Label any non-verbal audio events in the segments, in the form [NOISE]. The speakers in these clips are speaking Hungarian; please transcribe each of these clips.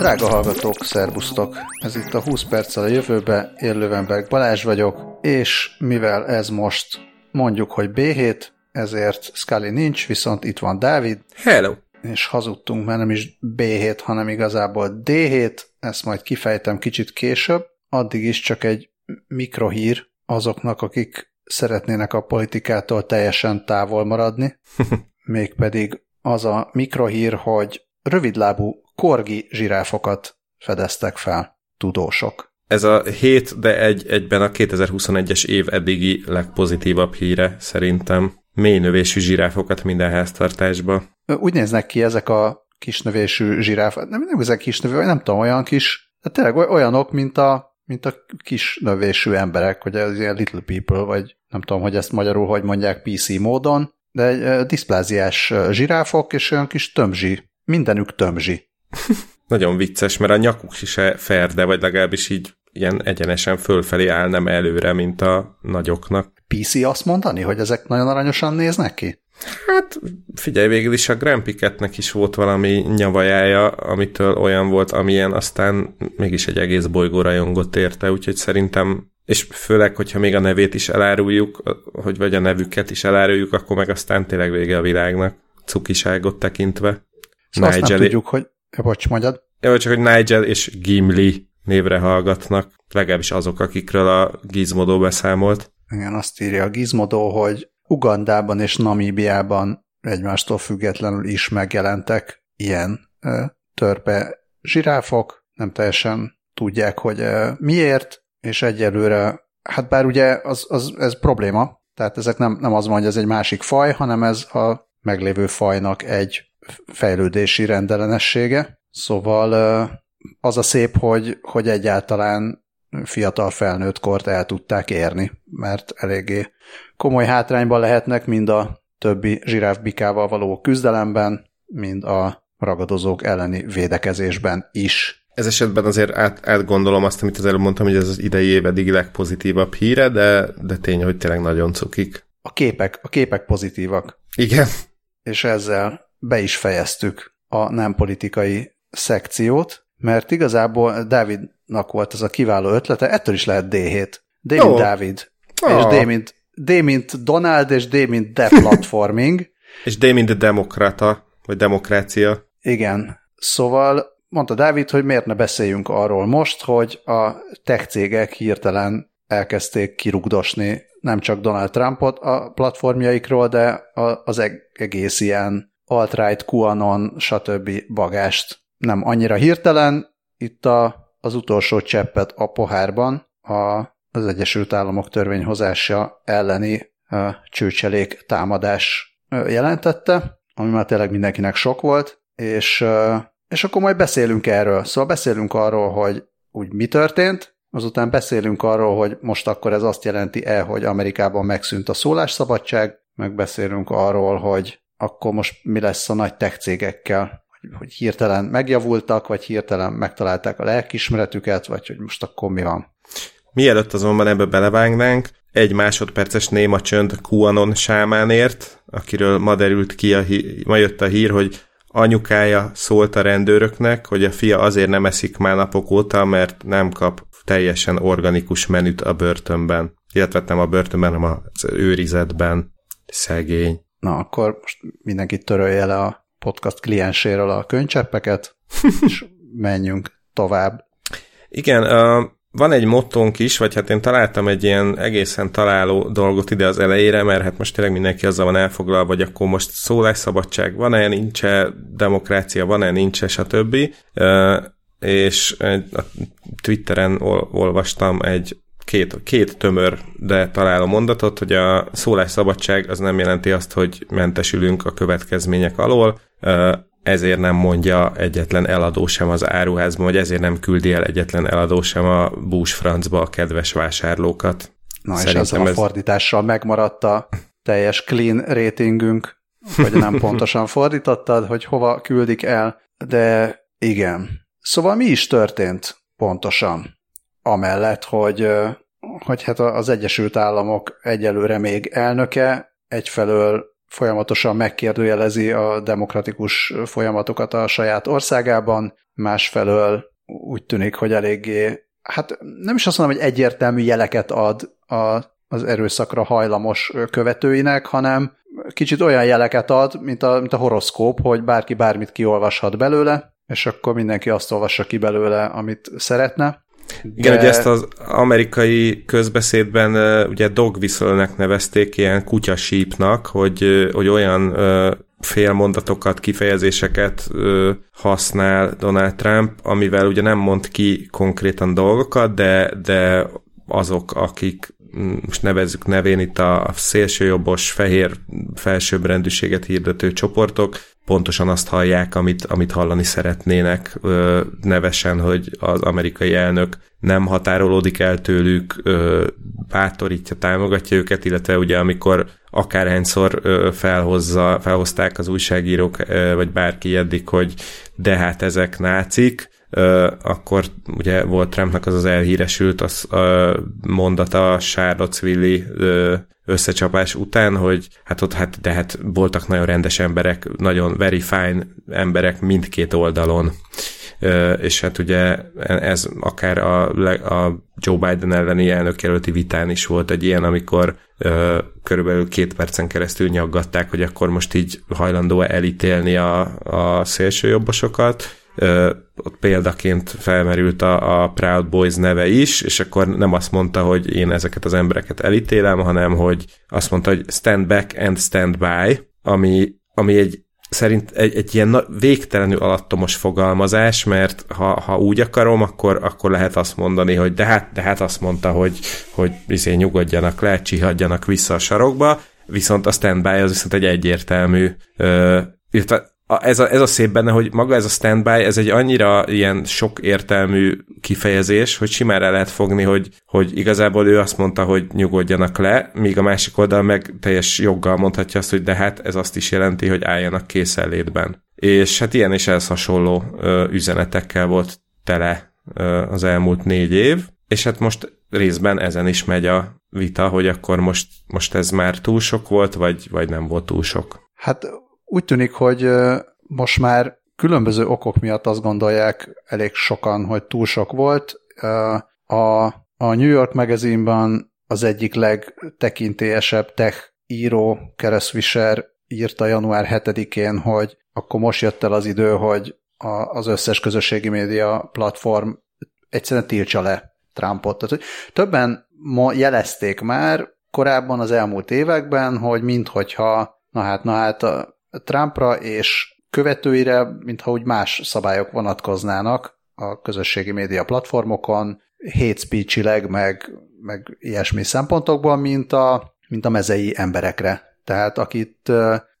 Drága hallgatók, szervusztok! Ez itt a 20 perccel a jövőbe, én Lövenberg Balázs vagyok, és mivel ez most mondjuk, hogy B7, ezért Scully nincs, viszont itt van Dávid. Hello! És hazudtunk, mert nem is B7, hanem igazából D7, ezt majd kifejtem kicsit később. Addig is csak egy mikrohír azoknak, akik szeretnének a politikától teljesen távol maradni. [LAUGHS] Mégpedig az a mikrohír, hogy rövidlábú korgi zsiráfokat fedeztek fel tudósok. Ez a hét, de egy, egyben a 2021-es év eddigi legpozitívabb híre szerintem. Mély növésű zsiráfokat minden háztartásba. Úgy néznek ki ezek a kisnövésű zsiráf, nem, nem ezek kisnövő, nem tudom, olyan kis, de tényleg olyanok, mint a, mint a kisnövésű emberek, hogy ez ilyen little people, vagy nem tudom, hogy ezt magyarul hogy mondják PC módon, de egy diszpláziás zsiráfok, és olyan kis tömzsi, mindenük tömzsi. Nagyon vicces, mert a nyakuk is ferde, vagy legalábbis így ilyen egyenesen fölfelé áll, nem előre, mint a nagyoknak. PC azt mondani, hogy ezek nagyon aranyosan néznek ki? Hát figyelj, végül is a Grand Picketnek is volt valami nyavajája, amitől olyan volt, amilyen aztán mégis egy egész bolygó rajongott érte, úgyhogy szerintem, és főleg, hogyha még a nevét is eláruljuk, hogy vagy a nevüket is eláruljuk, akkor meg aztán tényleg vége a világnak, cukiságot tekintve. Szóval Nigel azt nem tudjuk, hogy Bocs, mondjad. Jó, csak hogy Nigel és Gimli névre hallgatnak, legalábbis azok, akikről a Gizmodo beszámolt. Igen, azt írja a Gizmodo, hogy Ugandában és Namíbiában egymástól függetlenül is megjelentek ilyen törpe zsiráfok, nem teljesen tudják, hogy miért, és egyelőre, hát bár ugye az, az, ez probléma, tehát ezek nem, nem az van, hogy ez egy másik faj, hanem ez a meglévő fajnak egy fejlődési rendellenessége. Szóval az a szép, hogy, hogy egyáltalán fiatal felnőtt kort el tudták érni, mert eléggé komoly hátrányban lehetnek mind a többi zsiráfbikával való küzdelemben, mind a ragadozók elleni védekezésben is. Ez esetben azért át, átgondolom azt, amit az előbb mondtam, hogy ez az idei év eddig legpozitívabb híre, de, de tény, hogy tényleg nagyon cukik. A képek, a képek pozitívak. Igen. És ezzel be is fejeztük a nem politikai szekciót, mert igazából Dávidnak volt ez a kiváló ötlete, ettől is lehet D7. D mint. Dávid, oh. és D mint, D mint Donald, és D mint deplatforming. [LAUGHS] és D mint demokrata, vagy demokrácia. Igen. Szóval mondta Dávid, hogy miért ne beszéljünk arról most, hogy a tech cégek hirtelen elkezdték kirugdosni nem csak Donald Trumpot a platformjaikról, de az egész ilyen alt-right, QAnon, stb. bagást. Nem annyira hirtelen, itt a, az utolsó cseppet a pohárban a, az Egyesült Államok törvényhozása elleni a csőcselék támadás jelentette, ami már tényleg mindenkinek sok volt, és, és akkor majd beszélünk erről. Szóval beszélünk arról, hogy úgy mi történt, azután beszélünk arról, hogy most akkor ez azt jelenti-e, hogy Amerikában megszűnt a szólásszabadság, megbeszélünk arról, hogy akkor most mi lesz a nagy tech cégekkel, hogy, hogy hirtelen megjavultak, vagy hirtelen megtalálták a lelkismeretüket, vagy hogy most akkor mi van. Mielőtt azonban ebbe belevágnánk, egy másodperces néma csönd QAnon sámánért, akiről ma derült ki, a hí- ma jött a hír, hogy anyukája szólt a rendőröknek, hogy a fia azért nem eszik már napok óta, mert nem kap teljesen organikus menüt a börtönben. Illetve nem a börtönben, hanem az őrizetben. Szegény. Na, akkor most mindenki törölje le a podcast klienséről a könycseppeket, [LAUGHS] és menjünk tovább. Igen, van egy mottónk is, vagy hát én találtam egy ilyen egészen találó dolgot ide az elejére, mert hát most tényleg mindenki azzal van elfoglalva, hogy akkor most szólásszabadság van-e, nincs-e, demokrácia van-e, nincs-e, stb. És a Twitteren ol- olvastam egy két, két tömör, de találó mondatot, hogy a szólásszabadság az nem jelenti azt, hogy mentesülünk a következmények alól, ezért nem mondja egyetlen eladó sem az áruházban, vagy ezért nem küldi el egyetlen eladó sem a bús francba a kedves vásárlókat. Na Szerintem és ezzel ez... a fordítással megmaradt a teljes clean ratingünk, vagy nem [LAUGHS] pontosan fordítottad, hogy hova küldik el, de igen. Szóval mi is történt pontosan? Amellett, hogy, hogy hát az Egyesült Államok egyelőre még elnöke egyfelől folyamatosan megkérdőjelezi a demokratikus folyamatokat a saját országában, másfelől úgy tűnik, hogy eléggé, hát nem is azt mondom, hogy egyértelmű jeleket ad a, az erőszakra hajlamos követőinek, hanem kicsit olyan jeleket ad, mint a, mint a horoszkóp, hogy bárki bármit kiolvashat belőle, és akkor mindenki azt olvassa ki belőle, amit szeretne. Igen, ugye ezt az amerikai közbeszédben ugye dog whistle-nek nevezték, ilyen kutyasípnak, hogy, hogy olyan félmondatokat, kifejezéseket használ Donald Trump, amivel ugye nem mond ki konkrétan dolgokat, de, de azok, akik most nevezzük nevén itt a szélsőjobbos, fehér felsőbbrendűséget hirdető csoportok, pontosan azt hallják, amit, amit hallani szeretnének, ö, nevesen, hogy az amerikai elnök nem határolódik el tőlük, ö, bátorítja, támogatja őket, illetve ugye amikor akárhányszor felhozza, felhozták az újságírók, vagy bárki eddig, hogy de hát ezek nácik, akkor ugye volt Trumpnak az az elhíresült az, uh, mondata a Charlottesville összecsapás után, hogy hát ott hát, de hát voltak nagyon rendes emberek, nagyon very fine emberek mindkét oldalon. És hát ugye ez akár a, a Joe Biden elleni elnökjelölti vitán is volt egy ilyen, amikor körülbelül két percen keresztül nyaggatták, hogy akkor most így hajlandó elítélni a, a szélsőjobbosokat, ott példaként felmerült a, a Proud Boys neve is, és akkor nem azt mondta, hogy én ezeket az embereket elítélem, hanem hogy azt mondta, hogy stand back and stand by, ami, ami egy szerint egy, egy ilyen végtelenül alattomos fogalmazás, mert ha, ha úgy akarom, akkor, akkor lehet azt mondani, hogy de hát, de hát azt mondta, hogy, hogy izé nyugodjanak le, csihadjanak vissza a sarokba, viszont a standby az viszont egy egyértelmű, ö, a, ez, a, ez a szép benne, hogy maga ez a standby, ez egy annyira ilyen sok értelmű kifejezés, hogy simán el lehet fogni, hogy, hogy igazából ő azt mondta, hogy nyugodjanak le, míg a másik oldal meg teljes joggal mondhatja azt, hogy de hát ez azt is jelenti, hogy álljanak készenlétben. És hát ilyen és ez hasonló ö, üzenetekkel volt tele ö, az elmúlt négy év, és hát most részben ezen is megy a vita, hogy akkor most, most ez már túl sok volt, vagy, vagy nem volt túl sok. Hát úgy tűnik, hogy most már különböző okok miatt azt gondolják elég sokan, hogy túl sok volt. A, a New York magazinban az egyik legtekintélyesebb tech író, Keres Fisher írta január 7-én, hogy akkor most jött el az idő, hogy a, az összes közösségi média platform egyszerűen tiltsa le Trumpot. Tehát, hogy többen ma jelezték már korábban az elmúlt években, hogy minthogyha, na hát, na hát Trumpra és követőire, mintha úgy más szabályok vonatkoznának a közösségi média platformokon, hate speech meg, meg ilyesmi szempontokból, mint a, mint a mezei emberekre. Tehát akit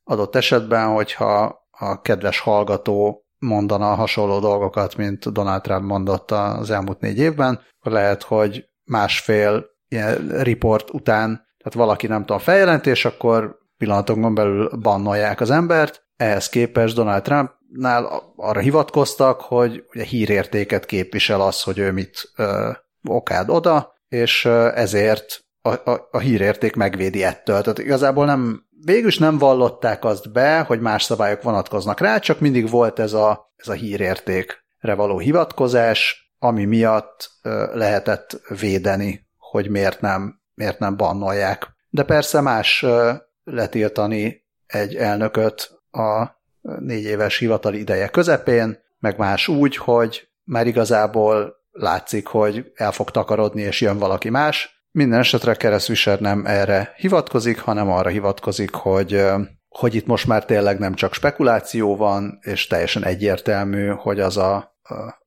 adott esetben, hogyha a kedves hallgató mondana hasonló dolgokat, mint Donald Trump mondott az elmúlt négy évben, akkor lehet, hogy másfél ilyen report után, tehát valaki nem tudom, feljelentés, akkor pillanatokon belül bannolják az embert, ehhez képest Donald Trumpnál arra hivatkoztak, hogy ugye hírértéket képvisel az, hogy ő mit ö, okád oda, és ezért a, a, a hírérték megvédi ettől. Tehát igazából nem, végülis nem vallották azt be, hogy más szabályok vonatkoznak rá, csak mindig volt ez a, ez a hírértékre való hivatkozás, ami miatt ö, lehetett védeni, hogy miért nem, miért nem bannolják. De persze más ö, letiltani egy elnököt a négy éves hivatali ideje közepén, meg más úgy, hogy már igazából látszik, hogy el fog takarodni, és jön valaki más. Minden esetre Keresvisser nem erre hivatkozik, hanem arra hivatkozik, hogy, hogy itt most már tényleg nem csak spekuláció van, és teljesen egyértelmű, hogy az a,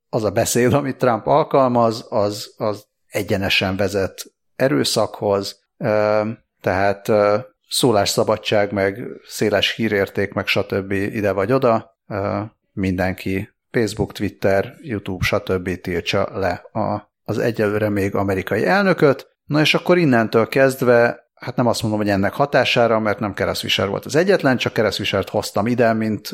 az a beszéd, amit Trump alkalmaz, az, az egyenesen vezet erőszakhoz, tehát szólásszabadság, meg széles hírérték, meg stb. ide vagy oda, mindenki Facebook, Twitter, YouTube, stb. tiltsa le a, az egyelőre még amerikai elnököt. Na és akkor innentől kezdve, hát nem azt mondom, hogy ennek hatására, mert nem Kereszviser volt az egyetlen, csak Kereszvisert hoztam ide, mint,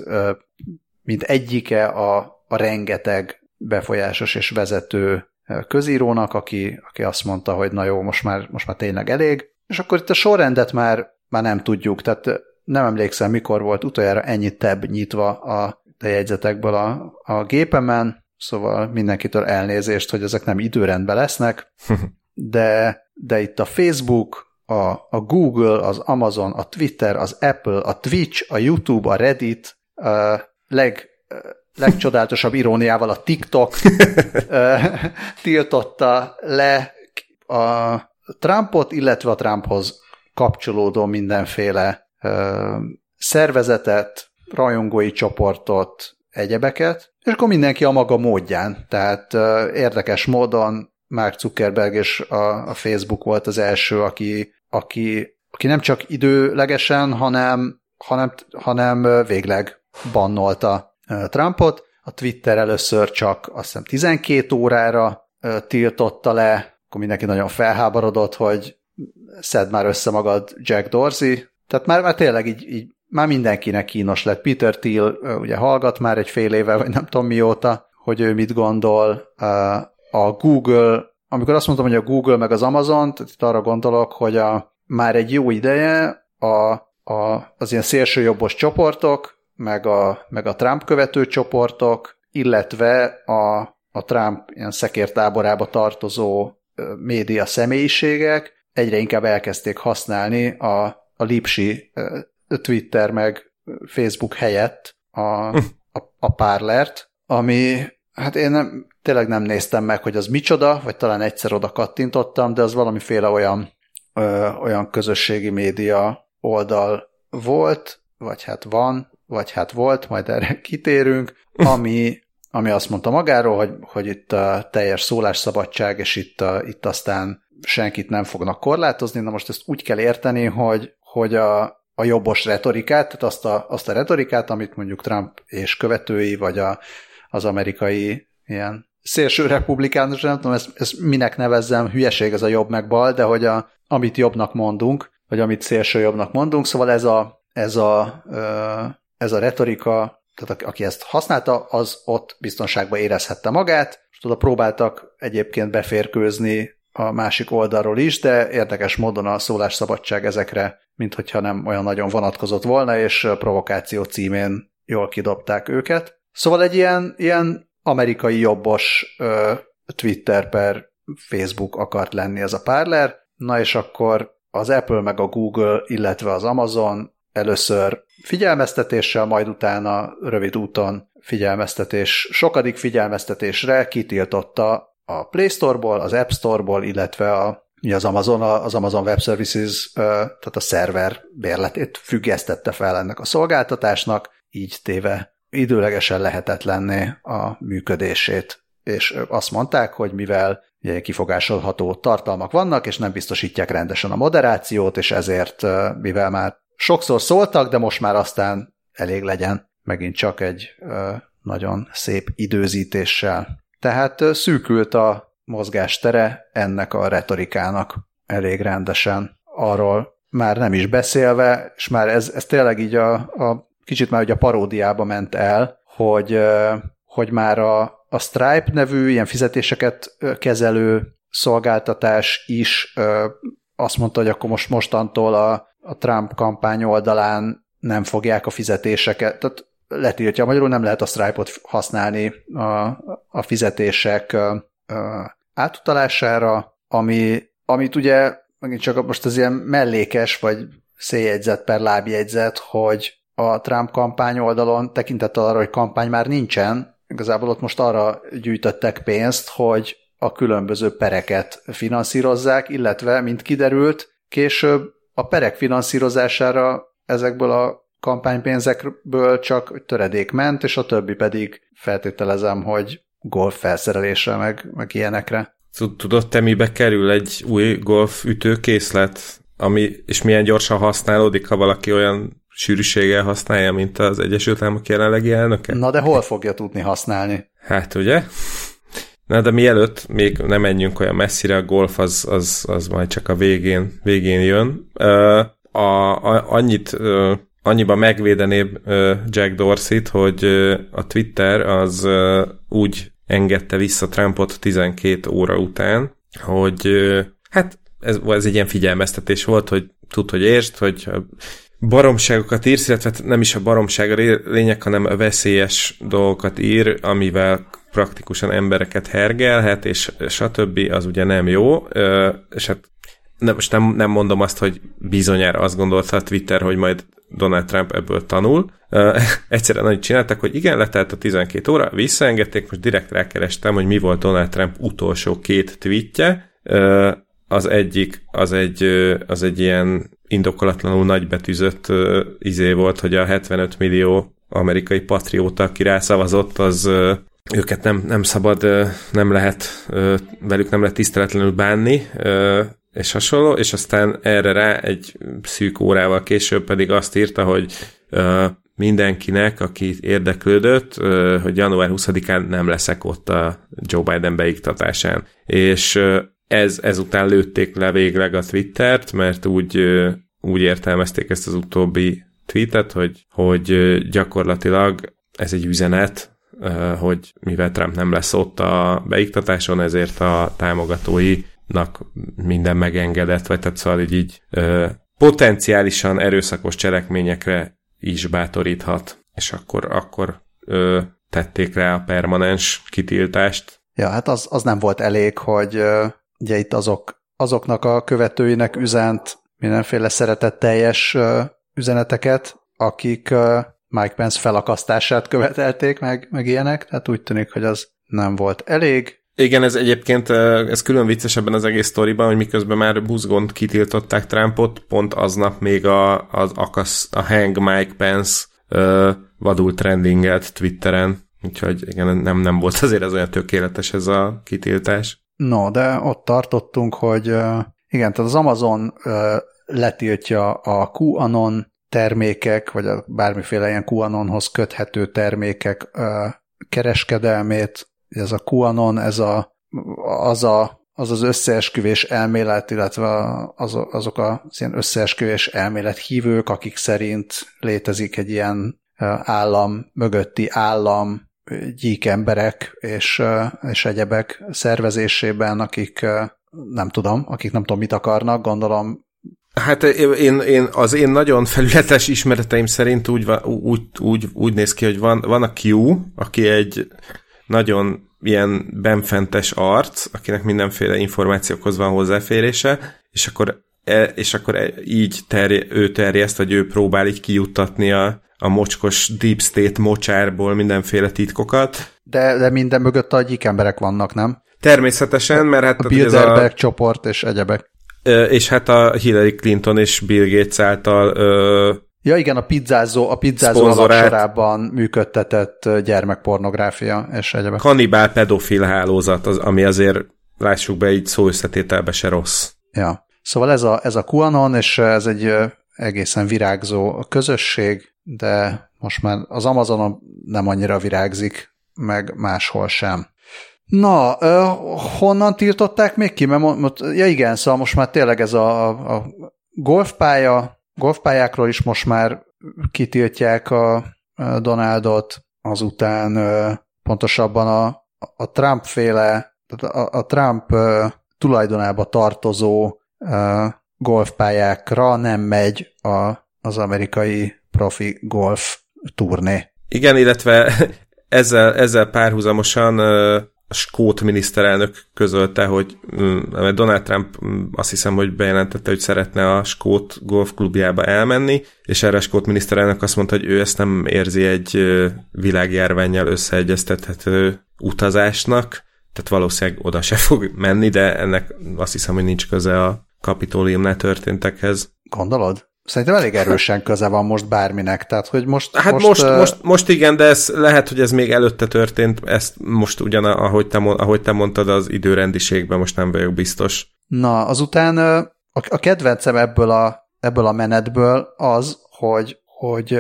mint egyike a, a rengeteg befolyásos és vezető közírónak, aki, aki azt mondta, hogy na jó, most már, most már tényleg elég. És akkor itt a sorrendet már már nem tudjuk. Tehát nem emlékszem, mikor volt utoljára ennyi tab nyitva a jegyzetekből a, a gépemen, szóval mindenkitől elnézést, hogy ezek nem időrendben lesznek, [LAUGHS] de, de itt a Facebook, a, a Google, az Amazon, a Twitter, az Apple, a Twitch, a YouTube, a Reddit, a leg, legcsodálatosabb iróniával a TikTok [LAUGHS] tiltotta le a Trumpot, illetve a Trumphoz kapcsolódó mindenféle szervezetet, rajongói csoportot, egyebeket, és akkor mindenki a maga módján. Tehát érdekes módon Mark Zuckerberg és a, a Facebook volt az első, aki, aki, aki nem csak időlegesen, hanem, hanem, hanem végleg bannolta Trumpot. A Twitter először csak azt hiszem 12 órára tiltotta le, akkor mindenki nagyon felháborodott, hogy szed már össze magad Jack Dorsey. Tehát már, már tényleg így, így már mindenkinek kínos lett. Peter Thiel ugye hallgat már egy fél éve, vagy nem tudom mióta, hogy ő mit gondol. A Google, amikor azt mondtam, hogy a Google meg az Amazon, tehát itt arra gondolok, hogy a, már egy jó ideje a, a, az ilyen szélsőjobbos csoportok, meg a, meg a Trump követő csoportok, illetve a, a Trump ilyen szekértáborába tartozó média személyiségek egyre inkább elkezdték használni a, a Lipsi Twitter meg Facebook helyett a, a, a Parlert, ami hát én nem, tényleg nem néztem meg, hogy az micsoda, vagy talán egyszer oda kattintottam, de az valamiféle olyan, ö, olyan közösségi média oldal volt, vagy hát van, vagy hát volt, majd erre [LAUGHS] kitérünk, ami, ami azt mondta magáról, hogy, hogy itt a teljes szólásszabadság, és itt, a, itt aztán senkit nem fognak korlátozni. Na most ezt úgy kell érteni, hogy, hogy a, a jobbos retorikát, tehát azt a, azt a retorikát, amit mondjuk Trump és követői, vagy a, az amerikai ilyen szélső republikánus, nem tudom, ezt, ezt minek nevezzem, hülyeség ez a jobb meg bal, de hogy a, amit jobbnak mondunk, vagy amit szélső jobbnak mondunk, szóval ez a, ez a, ez a retorika, tehát aki ezt használta, az ott biztonságban érezhette magát, és oda próbáltak egyébként beférkőzni a másik oldalról is, de érdekes módon a szólásszabadság ezekre, mint hogyha nem olyan nagyon vonatkozott volna, és provokáció címén jól kidobták őket. Szóval egy ilyen, ilyen amerikai jobbos ö, Twitter per Facebook akart lenni ez a Parler, na és akkor az Apple meg a Google, illetve az Amazon először figyelmeztetéssel, majd utána rövid úton figyelmeztetés, sokadik figyelmeztetésre kitiltotta a Play Store-ból, az App Store-ból, illetve a, az Amazon, az Amazon Web Services, tehát a szerver bérletét függesztette fel ennek a szolgáltatásnak, így téve időlegesen lehetetlenné a működését. És azt mondták, hogy mivel kifogásolható tartalmak vannak, és nem biztosítják rendesen a moderációt, és ezért, mivel már sokszor szóltak, de most már aztán elég legyen megint csak egy nagyon szép időzítéssel. Tehát szűkült a mozgástere ennek a retorikának elég rendesen. Arról már nem is beszélve, és már ez, ez tényleg így a, a kicsit már ugye a paródiába ment el, hogy, hogy már a, a Stripe nevű ilyen fizetéseket kezelő szolgáltatás is azt mondta, hogy akkor most mostantól a, a Trump kampány oldalán nem fogják a fizetéseket, tehát letiltja, magyarul nem lehet a Stripe-ot használni a, a fizetések átutalására, ami, amit ugye megint csak most az ilyen mellékes, vagy széljegyzet per lábjegyzet, hogy a Trump kampány oldalon tekintettel arra, hogy kampány már nincsen, igazából ott most arra gyűjtöttek pénzt, hogy a különböző pereket finanszírozzák, illetve, mint kiderült, később a perek finanszírozására ezekből a kampánypénzekből csak töredék ment, és a többi pedig feltételezem, hogy golf felszerelésre, meg, meg ilyenekre. Tudod te, mibe kerül egy új golf ütőkészlet, ami, és milyen gyorsan használódik, ha valaki olyan sűrűséggel használja, mint az Egyesült Államok jelenlegi elnöke? Na de hol fogja tudni használni? Hát ugye? Na de mielőtt még nem menjünk olyan messzire, a golf az, az, az majd csak a végén, végén jön. A, a, annyit annyiban megvédenébb Jack Dorsey-t, hogy a Twitter az úgy engedte vissza Trumpot 12 óra után, hogy hát ez, ez egy ilyen figyelmeztetés volt, hogy tud, hogy értsd, hogy baromságokat írsz, illetve nem is a baromság a lényeg, hanem a veszélyes dolgokat ír, amivel praktikusan embereket hergelhet, és stb. az ugye nem jó, és hát nem, most nem, nem mondom azt, hogy bizonyára azt gondolta a Twitter, hogy majd Donald Trump ebből tanul. Uh, [LAUGHS] egyszerűen annyit csináltak, hogy igen, letelt a 12 óra, visszaengedték, most direkt rákerestem, hogy mi volt Donald Trump utolsó két tweetje. Az egyik, az egy, az egy ilyen indokolatlanul nagybetűzött uh, izé volt, hogy a 75 millió amerikai patrióta, aki rászavazott, az őket nem, nem szabad, nem lehet, velük nem lehet tiszteletlenül bánni, és hasonló, és aztán erre rá egy szűk órával később pedig azt írta, hogy mindenkinek, aki érdeklődött, hogy január 20-án nem leszek ott a Joe Biden beiktatásán. És ez, ezután lőtték le végleg a Twittert, mert úgy, úgy értelmezték ezt az utóbbi tweetet, hogy, hogy gyakorlatilag ez egy üzenet, hogy mivel Trump nem lesz ott a beiktatáson, ezért a támogatói nak minden megengedett, vagy tehát szóval így, így potenciálisan erőszakos cselekményekre is bátoríthat, és akkor, akkor ö, tették rá a permanens kitiltást. Ja, hát az, az nem volt elég, hogy ö, ugye itt azok, azoknak a követőinek üzent mindenféle szeretetteljes ö, üzeneteket, akik ö, Mike Pence felakasztását követelték, meg, meg ilyenek, tehát úgy tűnik, hogy az nem volt elég, igen, ez egyébként ez külön vicces ebben az egész sztoriban, hogy miközben már buzgont kitiltották Trumpot, pont aznap még a, az akasz, a Hang Mike Pence uh, vadul trendingelt Twitteren, úgyhogy igen, nem, nem volt azért ez olyan tökéletes ez a kitiltás. No, de ott tartottunk, hogy igen, tehát az Amazon uh, letiltja a QAnon termékek, vagy a bármiféle ilyen QAnonhoz köthető termékek kereskedelmét, ez a QAnon, ez a, az, a, az az összeesküvés elmélet, illetve az, azok az ilyen összeesküvés elmélet hívők, akik szerint létezik egy ilyen állam mögötti állam, gyík emberek és, és egyebek szervezésében, akik nem tudom, akik nem tudom mit akarnak, gondolom Hát én, én, az én nagyon felületes ismereteim szerint úgy, úgy, úgy, úgy néz ki, hogy van, van a Q, aki egy nagyon ilyen benfentes arc, akinek mindenféle információkhoz van hozzáférése, és akkor, e, és akkor e, így terje, ő terjeszt, vagy ő próbál így kijuttatni a, a mocskos deep state mocsárból mindenféle titkokat. De, de minden mögött a emberek vannak, nem? Természetesen, mert hát... A Bilderberg a, csoport és egyebek. És hát a Hillary Clinton és Bill Gates által ö, Ja igen, a pizzázó, a pizzázó alapsorában működtetett gyermekpornográfia és egyebek. Kanibál pedofil hálózat, az, ami azért lássuk be, így szó összetételbe se rossz. Ja. Szóval ez a, ez a QAnon, és ez egy egészen virágzó közösség, de most már az Amazonon nem annyira virágzik, meg máshol sem. Na, honnan tiltották még ki? Mert, ja igen, szóval most már tényleg ez a, a golfpálya, golfpályákról is most már kitiltják a Donaldot, azután pontosabban a, a Trump féle, a, a Trump tulajdonába tartozó golfpályákra nem megy a, az amerikai profi golf turné. Igen, illetve [LAUGHS] ezzel, ezzel párhuzamosan a skót miniszterelnök közölte, hogy mm, Donald Trump mm, azt hiszem, hogy bejelentette, hogy szeretne a skót golfklubjába elmenni, és erre a skót miniszterelnök azt mondta, hogy ő ezt nem érzi egy világjárványjal összeegyeztethető utazásnak, tehát valószínűleg oda se fog menni, de ennek azt hiszem, hogy nincs köze a kapitóliumnál történtekhez. Gondolod? Szerintem elég erősen köze van most bárminek, tehát hogy most... Hát most, most, uh... most, most igen, de ez lehet, hogy ez még előtte történt, ezt most ugyan, ahogy te, ahogy te mondtad, az időrendiségben most nem vagyok biztos. Na, azután a, a kedvencem ebből a, ebből a menetből az, hogy, hogy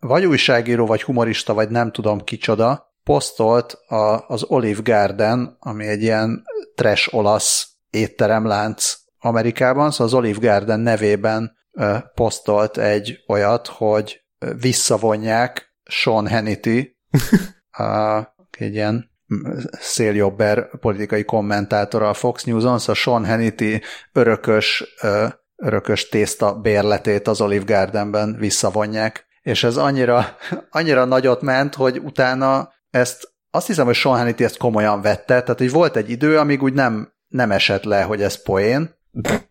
vagy újságíró, vagy humorista, vagy nem tudom kicsoda, posztolt a, az Olive Garden, ami egy ilyen trash olasz étteremlánc Amerikában, szóval az Olive Garden nevében posztolt egy olyat, hogy visszavonják Sean Hannity, [LAUGHS] egy ilyen széljobber politikai kommentátor a Fox News-on, szóval Sean Hannity örökös örökös tészta bérletét az Olive Gardenben visszavonják. És ez annyira, [LAUGHS] annyira nagyot ment, hogy utána ezt azt hiszem, hogy Sean Hannity ezt komolyan vette, tehát hogy volt egy idő, amíg úgy nem, nem esett le, hogy ez poén,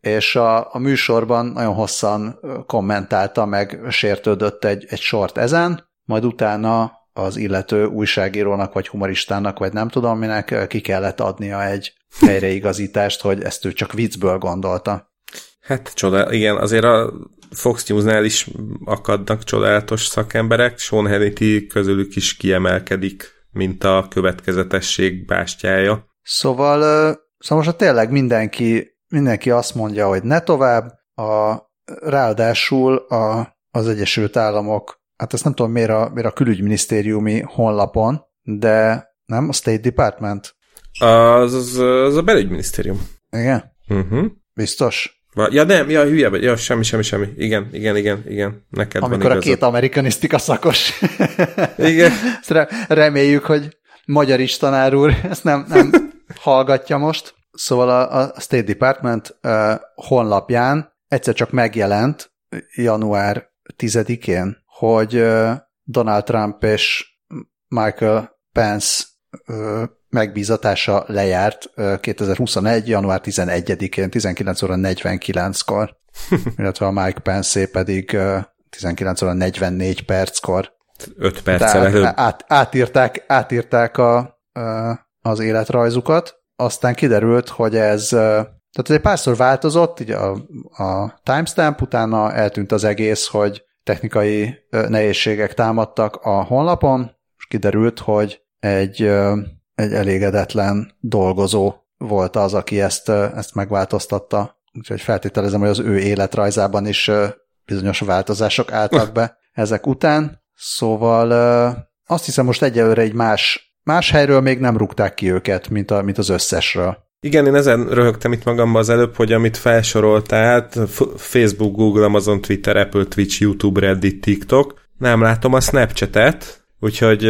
és a, a műsorban nagyon hosszan kommentálta, meg sértődött egy, egy sort ezen, majd utána az illető újságírónak, vagy humoristának, vagy nem tudom minek ki kellett adnia egy helyreigazítást, hogy ezt ő csak viccből gondolta. Hát csoda, igen, azért a Fox News-nál is akadnak csodálatos szakemberek, Sean Hannity közülük is kiemelkedik, mint a következetesség bástyája. Szóval, szóval most tényleg mindenki, mindenki azt mondja, hogy ne tovább, a, ráadásul a, az Egyesült Államok, hát ezt nem tudom miért a, miért a külügyminisztériumi honlapon, de nem, a State Department? Az, az, az a belügyminisztérium. Igen? Uh-huh. Biztos? Ja nem, ja, hülye vagy. Ja, semmi, semmi, semmi. Igen, igen, igen, igen. Neked Amikor van a két amerikanisztika szakos. [LAUGHS] igen. reméljük, hogy magyar is tanár úr ezt nem, nem [LAUGHS] hallgatja most. Szóval a, a State Department uh, honlapján egyszer csak megjelent január 10-én, hogy uh, Donald Trump és Michael Pence uh, megbízatása lejárt 2021. január 11-én 19 óra 49-kor, [LAUGHS] illetve a Mike Pence pedig 19 óra 44 perckor. 5 perccel előbb. Át, átírták, átírták a, az életrajzukat, aztán kiderült, hogy ez tehát ez egy párszor változott, így a, a timestamp, utána eltűnt az egész, hogy technikai nehézségek támadtak a honlapon, és kiderült, hogy egy egy elégedetlen dolgozó volt az, aki ezt, ezt megváltoztatta. Úgyhogy feltételezem, hogy az ő életrajzában is bizonyos változások álltak be ezek után. Szóval azt hiszem most egyelőre egy más, más helyről még nem rúgták ki őket, mint, a, mint az összesről. Igen, én ezen röhögtem itt magamban az előbb, hogy amit felsoroltál, Facebook, Google, Amazon, Twitter, Apple, Twitch, YouTube, Reddit, TikTok, nem látom a Snapchat-et, úgyhogy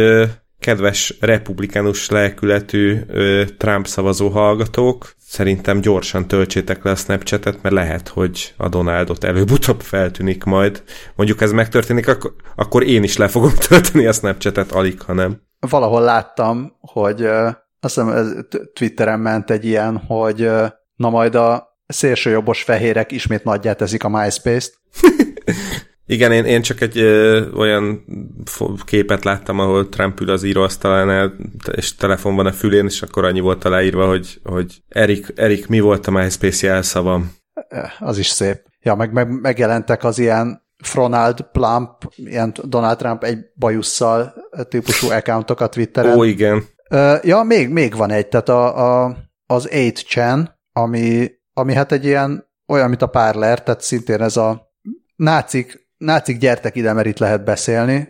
kedves republikánus lelkületű Trump szavazó hallgatók, szerintem gyorsan töltsétek le a Snapchatet, mert lehet, hogy a Donaldot előbb-utóbb feltűnik majd. Mondjuk ez megtörténik, akkor, akkor én is le fogom tölteni a Snapchatet, alig, ha nem. Valahol láttam, hogy azt hiszem ez Twitteren ment egy ilyen, hogy na majd a szélsőjobbos fehérek ismét nagyját teszik a MySpace-t. [LAUGHS] Igen, én, én csak egy ö, olyan képet láttam, ahol Trump ül az íróasztalánál, és telefon van a fülén, és akkor annyi volt aláírva, hogy, hogy Erik, Erik, mi volt a MySpace jelszavam? Az is szép. Ja, meg, meg megjelentek az ilyen Fronald Plump, ilyen Donald Trump egy bajusszal típusú accountokat Twitteren. Ó, igen. Ja, még, még van egy, tehát a, a, az 8chan, ami, ami hát egy ilyen olyan, mint a Parler, tehát szintén ez a nácik nácik gyertek ide, mert itt lehet beszélni,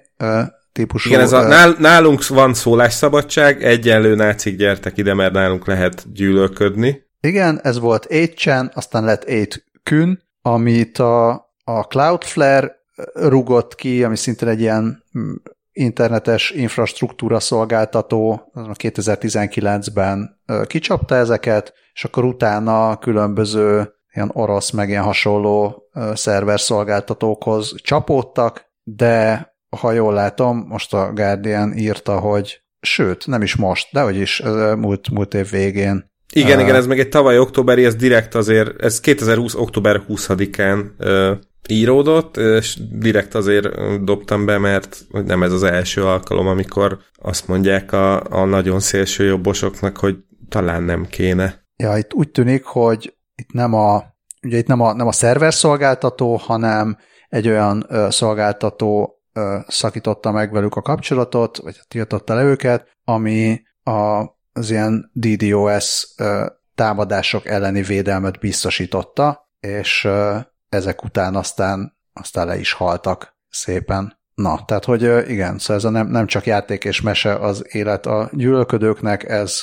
típusú. Igen, ez a, nálunk van szólásszabadság, egyenlő nácik gyertek ide, mert nálunk lehet gyűlölködni. Igen, ez volt 8chan, aztán lett 8kun, amit a, a Cloudflare rugott ki, ami szintén egy ilyen mm, internetes infrastruktúra szolgáltató, 2019-ben kicsapta ezeket, és akkor utána különböző ilyen orosz, meg ilyen hasonló szerver szolgáltatókhoz csapódtak, de ha jól látom, most a Guardian írta, hogy sőt, nem is most, de hogy is múlt, múlt év végén. Igen, uh, igen, ez meg egy tavaly októberi, ez direkt azért, ez 2020. október 20-án uh, íródott, és direkt azért dobtam be, mert nem ez az első alkalom, amikor azt mondják a, a nagyon szélső jobbosoknak, hogy talán nem kéne. Ja, itt úgy tűnik, hogy itt nem a, ugye itt nem a, nem a szerver szolgáltató, hanem egy olyan ö, szolgáltató ö, szakította meg velük a kapcsolatot, vagy tiltotta le őket, ami a, az ilyen DDoS ö, támadások elleni védelmet biztosította, és ö, ezek után aztán, aztán le is haltak szépen. Na, tehát, hogy igen, szóval ez a nem, nem csak játék és mese az élet a gyűlölködőknek, ez,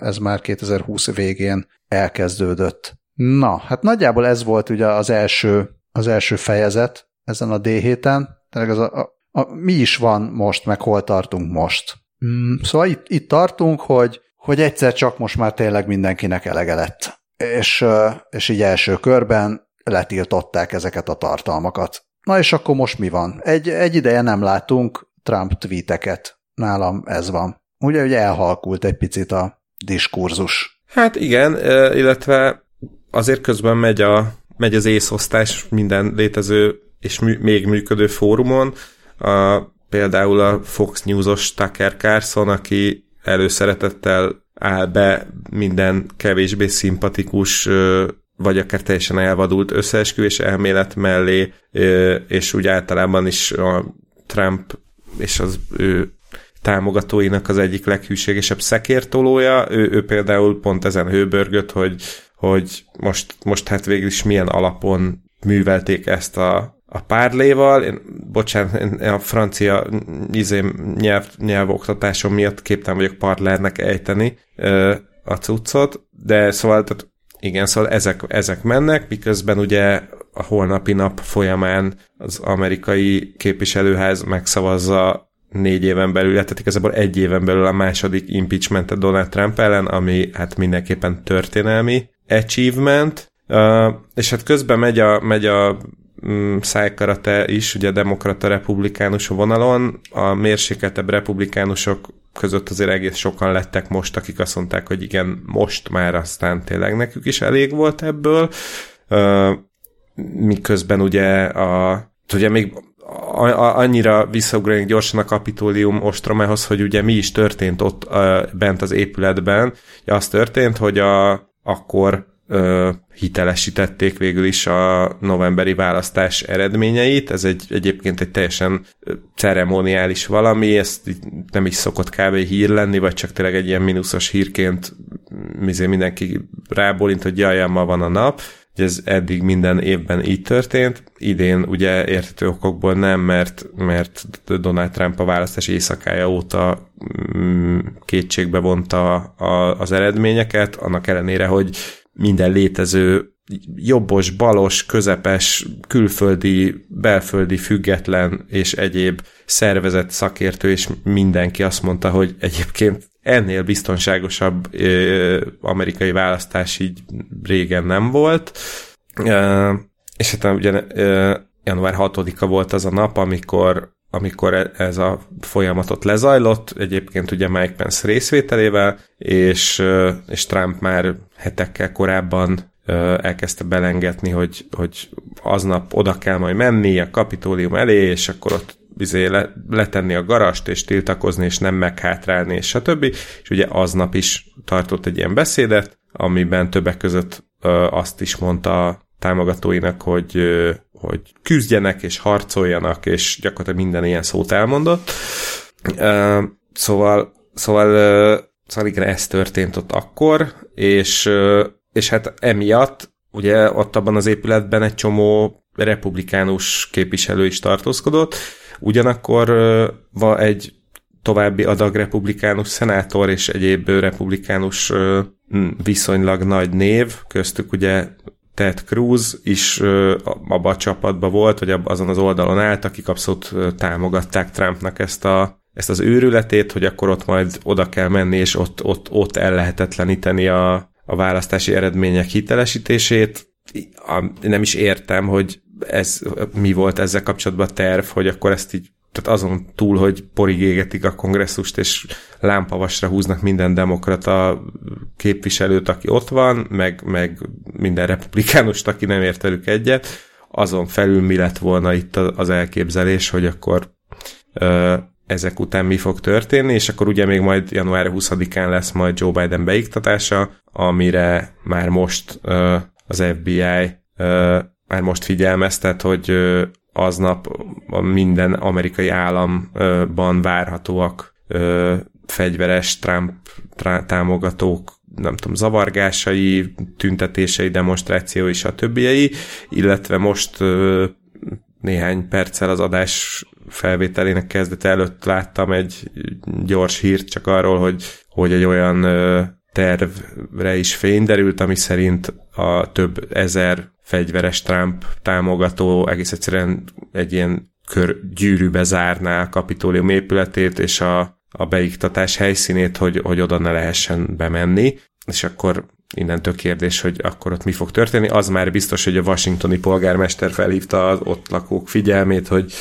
ez már 2020 végén elkezdődött. Na, hát nagyjából ez volt ugye az első, az első fejezet ezen a D7-en. Tehát az a, a, a, mi is van most, meg hol tartunk most. Mm, szóval itt, itt tartunk, hogy, hogy egyszer csak most már tényleg mindenkinek elege lett. És, és így első körben letiltották ezeket a tartalmakat. Na és akkor most mi van? Egy, egy ideje nem látunk Trump tweeteket. Nálam ez van. Ugye, hogy elhalkult egy picit a diskurzus. Hát igen, illetve azért közben megy, a, megy az észosztás minden létező és mű, még működő fórumon. A, például a Fox News-os Tucker Carlson, aki előszeretettel áll be minden kevésbé szimpatikus vagy akár teljesen elvadult összeesküvés elmélet mellé, és úgy általában is a Trump és az ő támogatóinak az egyik leghűségesebb szekértolója. Ő, ő például pont ezen hőbörgött, hogy, hogy most, most hát végül is milyen alapon művelték ezt a, a párléval. Én, bocsánat, én a francia izém, nyelv, nyelvoktatásom miatt képtelen vagyok parlernek ejteni ö, a cuccot, de szóval tehát igen, szóval ezek, ezek mennek, miközben ugye a holnapi nap folyamán az amerikai képviselőház megszavazza négy éven belül, tehát igazából egy éven belül a második impeachment Donald Trump ellen, ami hát mindenképpen történelmi achievement, uh, és hát közben megy a, megy a szájkarate is, ugye demokrata republikánus vonalon, a mérsékeltebb republikánusok között azért egész sokan lettek most, akik azt mondták, hogy igen, most már aztán tényleg nekük is elég volt ebből, miközben ugye a ugye még annyira visszaugranik gyorsan a kapitólium ostromához, hogy ugye mi is történt ott bent az épületben. Ja, az történt, hogy a, akkor ö, hitelesítették végül is a novemberi választás eredményeit. Ez egy egyébként egy teljesen ceremoniális valami, ezt nem is szokott kb. hír lenni, vagy csak tényleg egy ilyen mínuszos hírként mizé mindenki rábólint, hogy jaj, ma van a nap. Ugye ez eddig minden évben így történt. Idén ugye értető okokból nem, mert, mert Donald Trump a választás éjszakája óta mm, kétségbe vonta a, az eredményeket, annak ellenére, hogy minden létező jobbos, balos, közepes, külföldi, belföldi, független és egyéb szervezet szakértő, és mindenki azt mondta, hogy egyébként ennél biztonságosabb amerikai választás így régen nem volt. És hát ugye január 6-a volt az a nap, amikor amikor e- ez a folyamatot lezajlott, egyébként ugye Mike Pence részvételével, és, és Trump már hetekkel korábban elkezdte belengetni, hogy, hogy aznap oda kell majd menni a kapitólium elé, és akkor ott bizé le, letenni a garast, és tiltakozni, és nem meghátrálni, és stb. És ugye aznap is tartott egy ilyen beszédet, amiben többek között azt is mondta támogatóinak, hogy, hogy küzdjenek és harcoljanak, és gyakorlatilag minden ilyen szót elmondott. Szóval, szóval, szóval igen, ez történt ott akkor, és, és hát emiatt ugye ott abban az épületben egy csomó republikánus képviselő is tartózkodott, ugyanakkor van egy további adag republikánus szenátor és egyéb republikánus viszonylag nagy név, köztük ugye Ted Cruz is abban a csapatban volt, vagy azon az oldalon állt, akik abszolút támogatták Trumpnak ezt a ezt az őrületét, hogy akkor ott majd oda kell menni, és ott, ott, ott ellehetetleníteni a, a választási eredmények hitelesítését. Nem is értem, hogy ez mi volt ezzel kapcsolatban a terv, hogy akkor ezt így tehát azon túl, hogy porig égetik a kongresszust, és lámpavasra húznak minden demokrata képviselőt, aki ott van, meg, meg minden republikánust, aki nem ért velük egyet, azon felül mi lett volna itt az elképzelés, hogy akkor ö, ezek után mi fog történni, és akkor ugye még majd január 20-án lesz majd Joe Biden beiktatása, amire már most ö, az FBI ö, már most figyelmeztet, hogy aznap minden amerikai államban várhatóak fegyveres Trump támogatók nem tudom, zavargásai, tüntetései, demonstrációi, stb. illetve most néhány perccel az adás felvételének kezdete előtt láttam egy gyors hírt csak arról, hogy, hogy egy olyan tervre is fény derült, ami szerint a több ezer fegyveres Trump támogató egész egyszerűen egy ilyen kör gyűrűbe zárná a kapitólium épületét és a, a beiktatás helyszínét, hogy, hogy oda ne lehessen bemenni, és akkor innentől kérdés, hogy akkor ott mi fog történni. Az már biztos, hogy a washingtoni polgármester felhívta az ott lakók figyelmét, hogy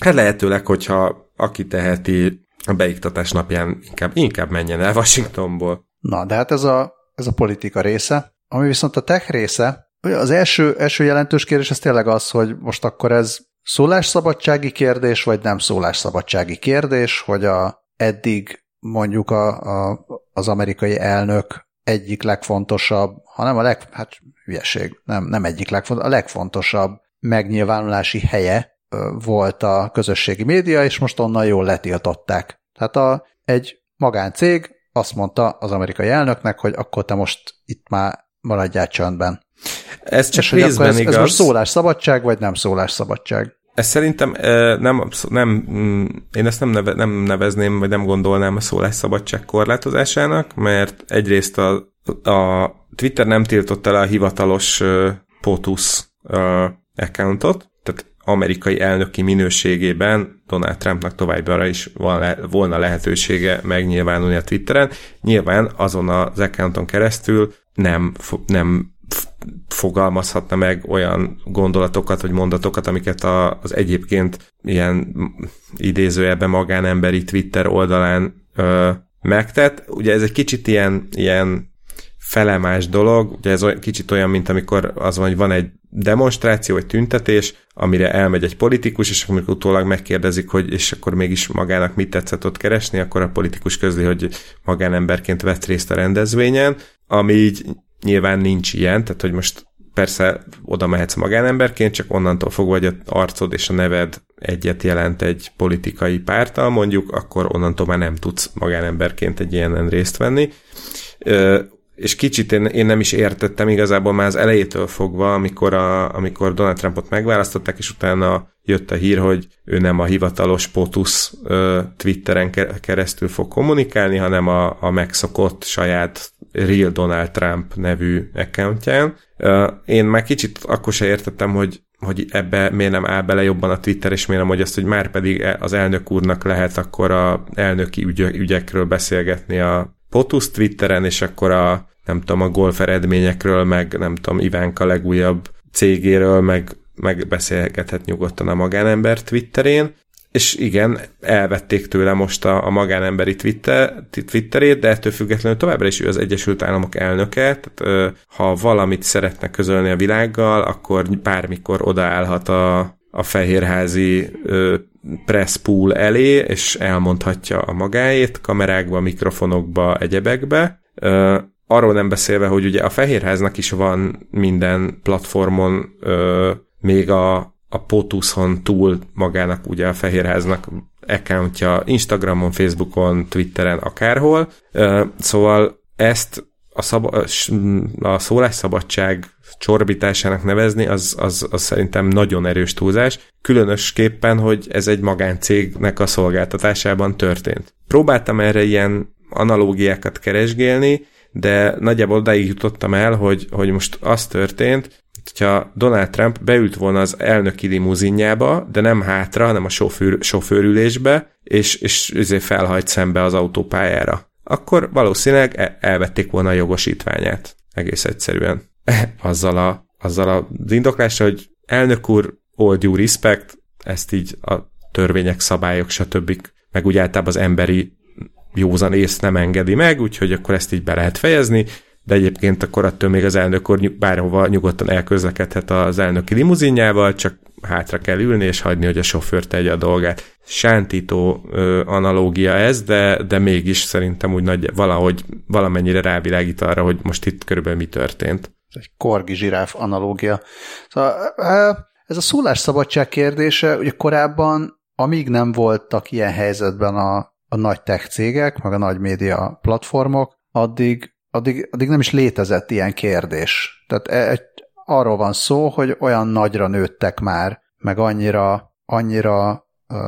hát lehetőleg, hogyha aki teheti, a beiktatás napján inkább, inkább menjen el Washingtonból. Na, de hát ez a, ez a politika része. Ami viszont a tech része, az első, első jelentős kérdés az tényleg az, hogy most akkor ez szólásszabadsági kérdés, vagy nem szólásszabadsági kérdés, hogy a, eddig mondjuk a, a, az amerikai elnök egyik legfontosabb, hanem a leg, hát hülyeség, nem, nem egyik legfontosabb, a legfontosabb megnyilvánulási helye volt a közösségi média, és most onnan jól letiltották. Tehát a, egy magáncég azt mondta az amerikai elnöknek, hogy akkor te most itt már maradjál csöndben. Ez csak és részben ez, igaz. Ez most szólásszabadság, vagy nem szólásszabadság? Ez szerintem nem, nem, mm, én ezt nem, neve, nem nevezném, vagy nem gondolnám a szólásszabadság korlátozásának, mert egyrészt a, a Twitter nem tiltott el a hivatalos POTUS accountot, amerikai elnöki minőségében Donald Trumpnak továbbra is van le, volna lehetősége megnyilvánulni a Twitteren. Nyilván azon az accounton keresztül nem, nem fogalmazhatna meg olyan gondolatokat vagy mondatokat, amiket az egyébként ilyen idézőjelben magánemberi Twitter oldalán ö, megtett. Ugye ez egy kicsit ilyen, ilyen felemás dolog, ugye ez olyan, kicsit olyan, mint amikor az van, hogy van egy demonstráció, vagy tüntetés, amire elmegy egy politikus, és amikor utólag megkérdezik, hogy és akkor mégis magának mit tetszett ott keresni, akkor a politikus közli, hogy magánemberként vett részt a rendezvényen, ami így nyilván nincs ilyen, tehát hogy most persze oda mehetsz magánemberként, csak onnantól fogva, hogy az arcod és a neved egyet jelent egy politikai pártal, mondjuk, akkor onnantól már nem tudsz magánemberként egy ilyenen részt venni és kicsit én, én nem is értettem igazából már az elejétől fogva, amikor, a, amikor Donald Trumpot megválasztották, és utána jött a hír, hogy ő nem a hivatalos POTUS uh, Twitteren keresztül fog kommunikálni, hanem a, a megszokott saját Real Donald Trump nevű accountján. Uh, én már kicsit akkor se értettem, hogy hogy ebbe miért nem áll bele jobban a Twitter, és miért nem hogy azt, hogy már pedig e, az elnök úrnak lehet akkor a elnöki ügy, ügyekről beszélgetni a POTUS Twitteren, és akkor a, nem tudom, a golf eredményekről, meg nem tudom, Ivánka legújabb cégéről, meg, meg beszélgethet nyugodtan a magánember Twitterén, és igen, elvették tőle most a, a magánemberi Twitter, Twitterét, de ettől függetlenül továbbra is ő az Egyesült Államok elnöke, tehát ha valamit szeretne közölni a világgal, akkor bármikor odaállhat a, a fehérházi press pool elé, és elmondhatja a magáét kamerákba, mikrofonokba, egyebekbe. Arról nem beszélve, hogy ugye a Fehérháznak is van minden platformon, még a, a POTUS-on túl magának ugye a Fehérháznak accountja Instagramon, Facebookon, Twitteren, akárhol. Szóval ezt a, szab- a szólásszabadság csorbításának nevezni, az, az, az szerintem nagyon erős túlzás, különösképpen, hogy ez egy magáncégnek a szolgáltatásában történt. Próbáltam erre ilyen analógiákat keresgélni, de nagyjából odáig jutottam el, hogy, hogy most az történt, hogyha Donald Trump beült volna az elnöki limuzinjába, de nem hátra, hanem a sofőr, sofőrülésbe, és, és ezért felhajt szembe az autópályára. Akkor valószínűleg e, elvették volna a jogosítványát. Egész egyszerűen. [LAUGHS] azzal, a, azzal a indoklással, hogy elnök úr, all due respect, ezt így a törvények, szabályok, stb. meg úgy általában az emberi józan ész nem engedi meg, úgyhogy akkor ezt így be lehet fejezni, de egyébként akkor attól még az elnök úr bárhova nyugodtan elközlekedhet az elnöki limuzinjával, csak hátra kell ülni és hagyni, hogy a sofőr tegye a dolgát. Sántító ö, analógia ez, de, de mégis szerintem úgy nagy, valahogy valamennyire rávilágít arra, hogy most itt körülbelül mi történt. Egy korgi zsiráf analógia. Szóval, ez a szólásszabadság kérdése, ugye korábban, amíg nem voltak ilyen helyzetben a, a nagy tech cégek, meg a nagy média platformok, addig, addig, addig nem is létezett ilyen kérdés. Tehát e, egy, arról van szó, hogy olyan nagyra nőttek már, meg annyira, annyira uh,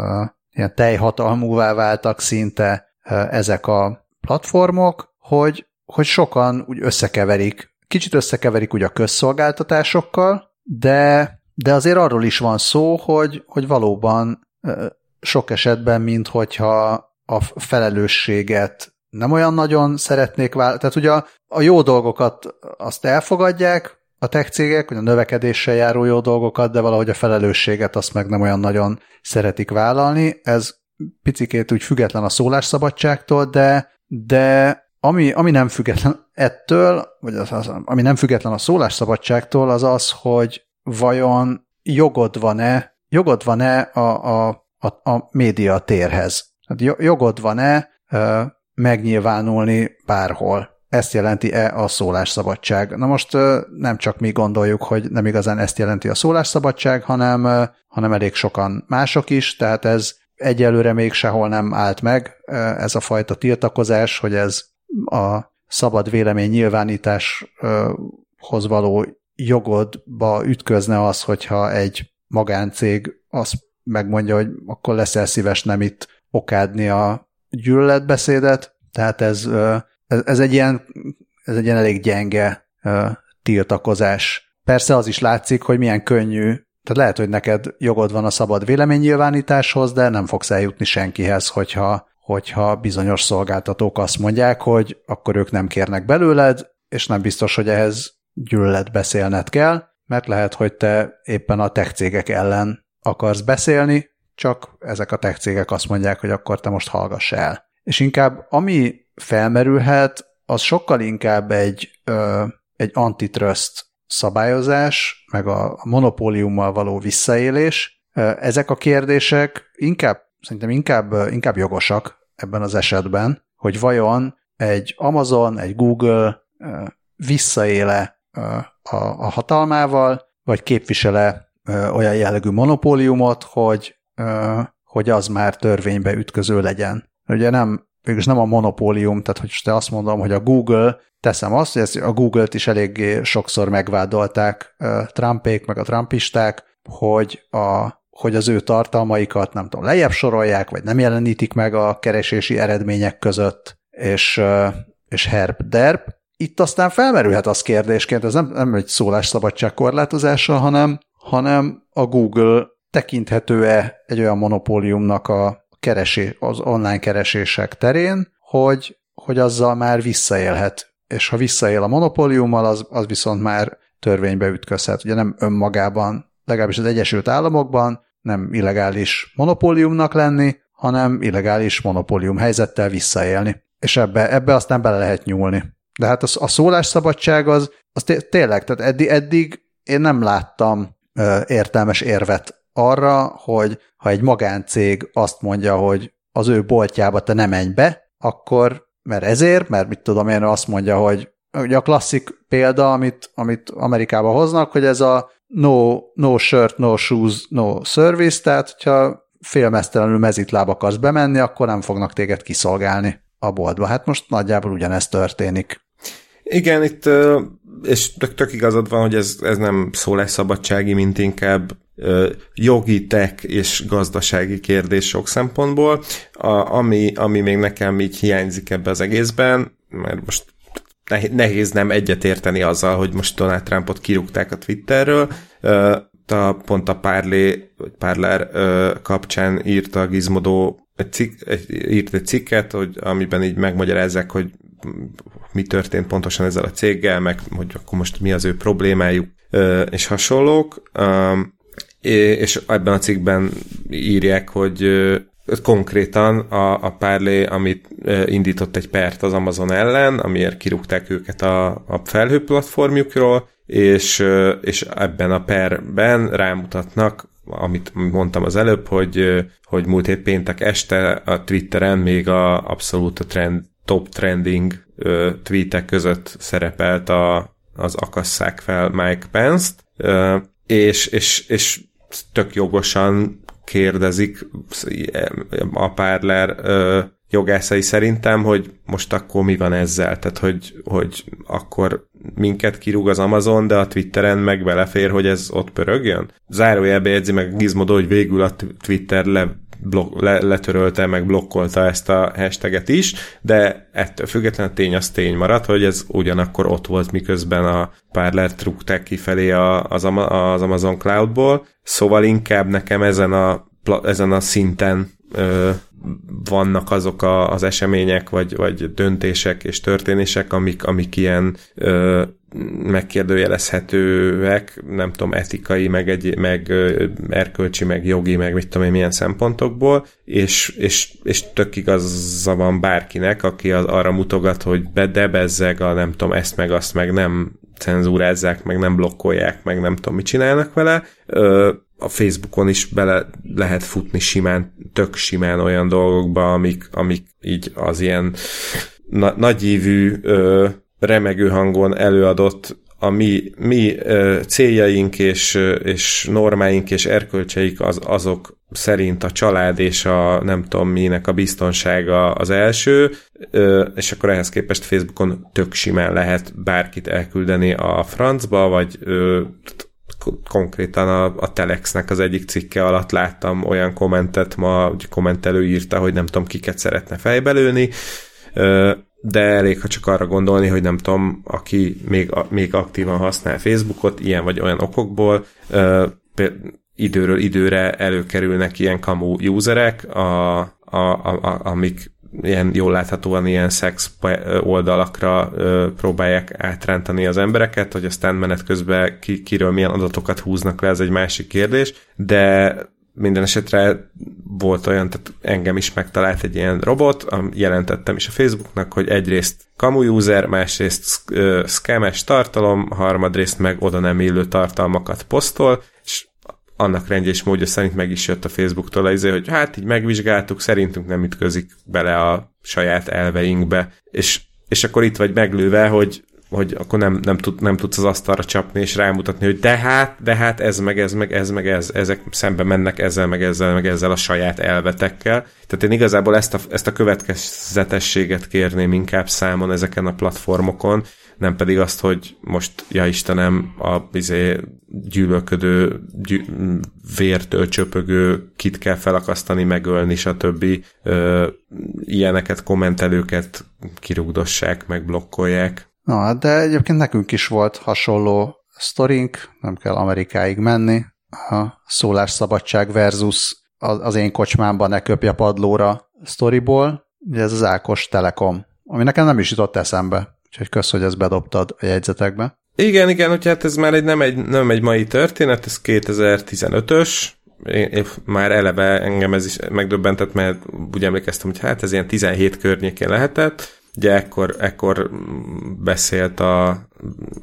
ilyen teljhatalmúvá váltak szinte uh, ezek a platformok, hogy, hogy sokan úgy összekeverik, kicsit összekeverik úgy a közszolgáltatásokkal, de, de azért arról is van szó, hogy, hogy valóban uh, sok esetben, mint hogyha a felelősséget nem olyan nagyon szeretnék vállalni. Tehát ugye a, a jó dolgokat azt elfogadják, a tech cégek, hogy a növekedéssel járó jó dolgokat, de valahogy a felelősséget azt meg nem olyan nagyon szeretik vállalni. Ez picikét úgy független a szólásszabadságtól, de, de ami, ami nem független ettől, vagy az, az, ami nem független a szólásszabadságtól, az az, hogy vajon jogod van-e, jogod van-e a, a, a, a média térhez. Hát jogod van-e megnyilvánulni bárhol. Ezt jelenti-e a szólásszabadság? Na most nem csak mi gondoljuk, hogy nem igazán ezt jelenti a szólásszabadság, hanem, hanem elég sokan mások is, tehát ez egyelőre még sehol nem állt meg, ez a fajta tiltakozás, hogy ez a szabad vélemény nyilvánításhoz való jogodba ütközne az, hogyha egy magáncég azt megmondja, hogy akkor leszel szíves nem itt okádni a gyűlöletbeszédet, tehát ez, ez, ez, egy ilyen, ez egy ilyen elég gyenge tiltakozás. Persze az is látszik, hogy milyen könnyű, tehát lehet, hogy neked jogod van a szabad véleménynyilvánításhoz, de nem fogsz eljutni senkihez, hogyha, hogyha bizonyos szolgáltatók azt mondják, hogy akkor ők nem kérnek belőled, és nem biztos, hogy ehhez gyűlölet beszélned kell, mert lehet, hogy te éppen a tech cégek ellen akarsz beszélni, csak ezek a tech cégek azt mondják, hogy akkor te most hallgass el. És inkább ami felmerülhet, az sokkal inkább egy, ö, egy antitrust szabályozás, meg a monopóliummal való visszaélés. Ezek a kérdések inkább, szerintem inkább, inkább jogosak ebben az esetben, hogy vajon egy Amazon, egy Google visszaéle a, a hatalmával, vagy képvisele olyan jellegű monopóliumot, hogy, hogy az már törvénybe ütköző legyen. Ugye nem, végülis nem a monopólium, tehát hogy te azt mondom, hogy a Google, teszem azt, hogy ezt a Google-t is eléggé sokszor megvádolták Trumpék, meg a Trumpisták, hogy, a, hogy az ő tartalmaikat nem tudom, lejjebb sorolják, vagy nem jelenítik meg a keresési eredmények között, és, és herp derp, itt aztán felmerülhet az kérdésként, ez nem, nem egy szólásszabadság korlátozása, hanem, hanem a Google tekinthető-e egy olyan monopóliumnak a keresé, az online keresések terén, hogy, hogy azzal már visszaélhet. És ha visszaél a monopóliummal, az, az viszont már törvénybe ütközhet. Ugye nem önmagában, legalábbis az Egyesült Államokban nem illegális monopóliumnak lenni, hanem illegális monopólium helyzettel visszaélni. És ebbe, ebbe aztán bele lehet nyúlni. De hát a, a szólásszabadság az, az té- tényleg, tehát eddig, eddig én nem láttam ö, értelmes érvet arra, hogy ha egy magáncég azt mondja, hogy az ő boltjába te nem menj be, akkor, mert ezért, mert mit tudom én, azt mondja, hogy ugye a klasszik példa, amit, amit Amerikában hoznak, hogy ez a no, no shirt, no shoes, no service, tehát hogyha félmeztelenül mezitláb akarsz bemenni, akkor nem fognak téged kiszolgálni a boltba. Hát most nagyjából ugyanezt történik. Igen, itt, és tök, tök igazad van, hogy ez, ez nem szabadsági, mint inkább jogi, tech és gazdasági kérdés sok szempontból. A, ami, ami még nekem így hiányzik ebbe az egészben, mert most nehéz nem egyetérteni azzal, hogy most Donald Trumpot kirúgták a Twitterről. A, pont a Parlé, vagy Parler kapcsán írta a Gizmodo egy cikk, egy, írt egy cikket, hogy, amiben így megmagyarázzák, hogy mi történt pontosan ezzel a céggel, meg hogy akkor most mi az ő problémájuk, és hasonlók. És ebben a cikkben írják, hogy konkrétan a, a Parley, amit indított egy pert az Amazon ellen, amiért kirúgták őket a, a felhő platformjukról, és, és ebben a perben rámutatnak, amit mondtam az előbb, hogy, hogy múlt hét péntek este a Twitteren még a abszolút a trend top trending ö, tweetek között szerepelt a, az akasszák fel Mike Pence-t, ö, és, és, és tök jogosan kérdezik a Parler ö, jogászai szerintem, hogy most akkor mi van ezzel, tehát hogy, hogy akkor minket kirúg az Amazon, de a Twitteren meg belefér, hogy ez ott pörögjön. Zárójelbe jegyzi meg Gizmodo, hogy végül a Twitter le blok, le, letörölte, meg blokkolta ezt a hashtaget is, de ettől függetlenül tény az tény maradt, hogy ez ugyanakkor ott volt, miközben a Parler trukták kifelé az, az Amazon Cloudból, szóval inkább nekem ezen a ezen a szinten ö, vannak azok a, az események, vagy, vagy döntések és történések, amik, amik ilyen ö, megkérdőjelezhetőek, nem tudom, etikai, meg, egy, meg erkölcsi, meg jogi, meg mit tudom én milyen szempontokból, és, és, és tök igaza van bárkinek, aki az, arra mutogat, hogy bedebezzeg a nem tudom, ezt meg azt meg nem cenzúrázzák, meg nem blokkolják, meg nem tudom, mit csinálnak vele. A Facebookon is bele lehet futni simán, tök simán olyan dolgokba, amik, amik így az ilyen na- nagyívű remegő hangon előadott a mi, mi céljaink és, és normáink és erkölcseik az, azok szerint a család és a nem tudom minek a biztonsága az első, és akkor ehhez képest Facebookon tök simán lehet bárkit elküldeni a francba, vagy konkrétan a, a Telexnek az egyik cikke alatt láttam olyan kommentet ma, kommentelő írta, hogy nem tudom, kiket szeretne fejbelőni, de elég, ha csak arra gondolni, hogy nem tudom, aki még, még aktívan használ Facebookot, ilyen vagy olyan okokból, időről időre előkerülnek ilyen kamu userek, a, a, a, a, amik ilyen jól láthatóan ilyen szex oldalakra ö, próbálják átrántani az embereket, hogy aztán menet közben ki, kiről milyen adatokat húznak le, ez egy másik kérdés, de minden esetre volt olyan, tehát engem is megtalált egy ilyen robot, jelentettem is a Facebooknak, hogy egyrészt kamu user, másrészt scames tartalom, harmadrészt meg oda nem illő tartalmakat posztol, annak rendje és módja szerint meg is jött a Facebooktól az, hogy hát így megvizsgáltuk, szerintünk nem ütközik bele a saját elveinkbe, és, és akkor itt vagy meglőve, hogy hogy akkor nem, nem, tud, nem tudsz az asztalra csapni és rámutatni, hogy de hát, de hát ez meg ez meg ez meg ez, ezek szembe mennek ezzel meg ezzel meg ezzel a saját elvetekkel. Tehát én igazából ezt a, ezt a következetességet kérném inkább számon ezeken a platformokon, nem pedig azt, hogy most, ja Istenem, a izé, gyűlölködő, gyű, vértől csöpögő, kit kell felakasztani, megölni, stb. Ö, ilyeneket, kommentelőket kirugdossák, meg blokkolják. Na, hát de egyébként nekünk is volt hasonló sztorink, nem kell Amerikáig menni. A szólásszabadság versus az, az én kocsmámban ne köpje padlóra sztoriból. Ugye ez az Ákos Telekom, ami nekem nem is jutott eszembe. Úgyhogy kösz, hogy ezt bedobtad a jegyzetekbe. Igen, igen, hogy hát ez már egy, nem, egy, nem egy mai történet, ez 2015-ös, én, én már eleve engem ez is megdöbbentett, mert úgy emlékeztem, hogy hát ez ilyen 17 környékén lehetett, Ugye ekkor, ekkor beszélt a,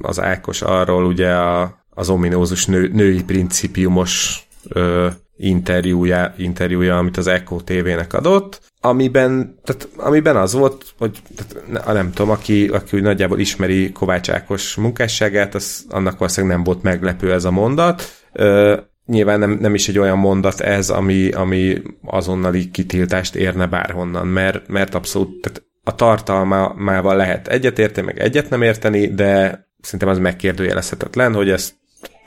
az Ákos arról ugye a, az ominózus nő, női principiumos ö, interjúja, interjúja, amit az Echo TV-nek adott, amiben, tehát, amiben az volt, hogy tehát, nem tudom, aki, aki úgy nagyjából ismeri Kovács Ákos munkásságát, az, annak valószínűleg nem volt meglepő ez a mondat. Ö, nyilván nem, nem is egy olyan mondat ez, ami, ami azonnali kitiltást érne bárhonnan, mert, mert abszolút tehát a tartalmával lehet egyetérteni, meg egyet nem érteni, de szerintem az megkérdőjelezhetetlen, hogy ezt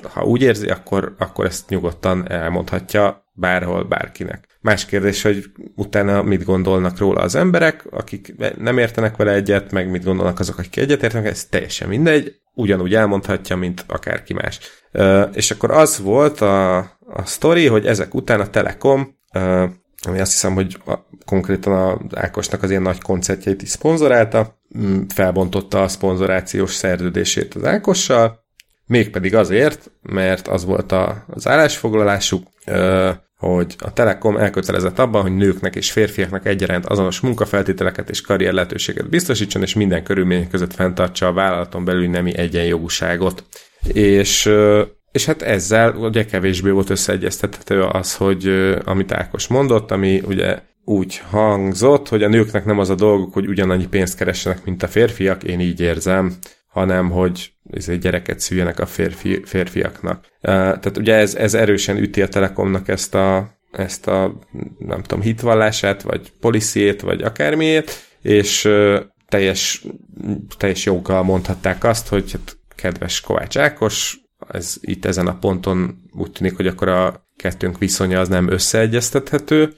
ha úgy érzi, akkor, akkor ezt nyugodtan elmondhatja bárhol, bárkinek. Más kérdés, hogy utána mit gondolnak róla az emberek, akik nem értenek vele egyet, meg mit gondolnak azok, akik egyet értenek, ez teljesen mindegy, ugyanúgy elmondhatja, mint akárki más. És akkor az volt a, a sztori, hogy ezek után a Telekom ami azt hiszem, hogy a, konkrétan a Ákosnak az ilyen nagy koncertjeit is szponzorálta, felbontotta a szponzorációs szerződését az Ákossal, mégpedig azért, mert az volt a, az állásfoglalásuk, hogy a Telekom elkötelezett abban, hogy nőknek és férfiaknak egyaránt azonos munkafeltételeket és karrier lehetőséget biztosítson, és minden körülmények között fenntartsa a vállalaton belüli nemi egyenjogúságot. És és hát ezzel ugye kevésbé volt összeegyeztethető az, hogy amit Ákos mondott, ami ugye úgy hangzott, hogy a nőknek nem az a dolguk, hogy ugyanannyi pénzt keressenek, mint a férfiak, én így érzem, hanem hogy egy gyereket szüljenek a férfi, férfiaknak. Tehát ugye ez, ez erősen üti a Telekomnak ezt a, ezt a nem tudom, hitvallását, vagy policiét, vagy akármiét, és teljes, teljes joggal mondhatták azt, hogy hát, kedves Kovács Ákos, ez itt ezen a ponton úgy tűnik, hogy akkor a kettőnk viszonya az nem összeegyeztethető,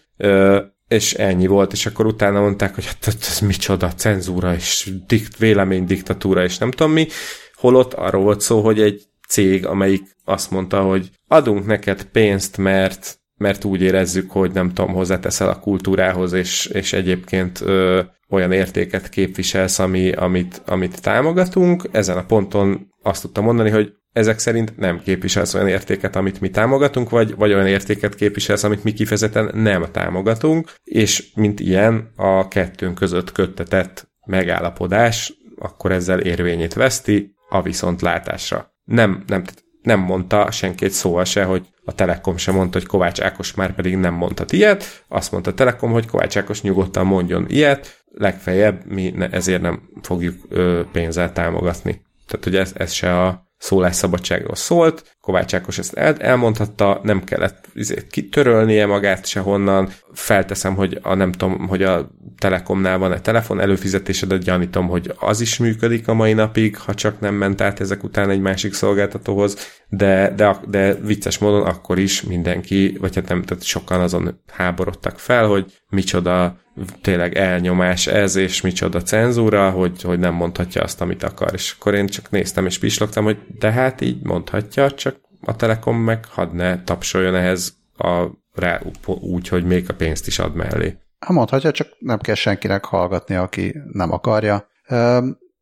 és ennyi volt, és akkor utána mondták, hogy hát ez micsoda cenzúra, és dikt, véleménydiktatúra, és nem tudom mi, holott arról volt szó, hogy egy cég, amelyik azt mondta, hogy adunk neked pénzt, mert mert úgy érezzük, hogy nem tudom, hozzáteszel a kultúrához, és, és egyébként ö, olyan értéket képviselsz, ami, amit, amit támogatunk. Ezen a ponton azt tudtam mondani, hogy ezek szerint nem képviselsz olyan értéket, amit mi támogatunk, vagy, vagy olyan értéket képviselsz, amit mi kifejezetten nem támogatunk, és mint ilyen a kettőnk között köttetett megállapodás, akkor ezzel érvényét veszti a viszontlátásra. Nem, nem, nem mondta senki egy szóval se, hogy a Telekom sem mondta, hogy Kovács Ákos már pedig nem mondhat ilyet, azt mondta a Telekom, hogy Kovács Ákos nyugodtan mondjon ilyet, legfeljebb mi ne, ezért nem fogjuk ö, pénzzel támogatni. Tehát, hogy ez, ez se a szólásszabadságról szólt, Kovács Ákos ezt el, elmondhatta, nem kellett izé, kitörölnie magát sehonnan, felteszem, hogy a nem tudom, hogy a Telekomnál van-e telefon előfizetésed, gyanítom, hogy az is működik a mai napig, ha csak nem ment át ezek után egy másik szolgáltatóhoz, de, de, de vicces módon akkor is mindenki, vagy hát nem, tehát sokan azon háborodtak fel, hogy micsoda tényleg elnyomás ez, és micsoda cenzúra, hogy, hogy nem mondhatja azt, amit akar. És akkor én csak néztem és pislogtam, hogy de hát így mondhatja, csak a Telekom meg hadd ne tapsoljon ehhez a, rá úgy, hogy még a pénzt is ad mellé. Ha mondhatja, csak nem kell senkinek hallgatni, aki nem akarja.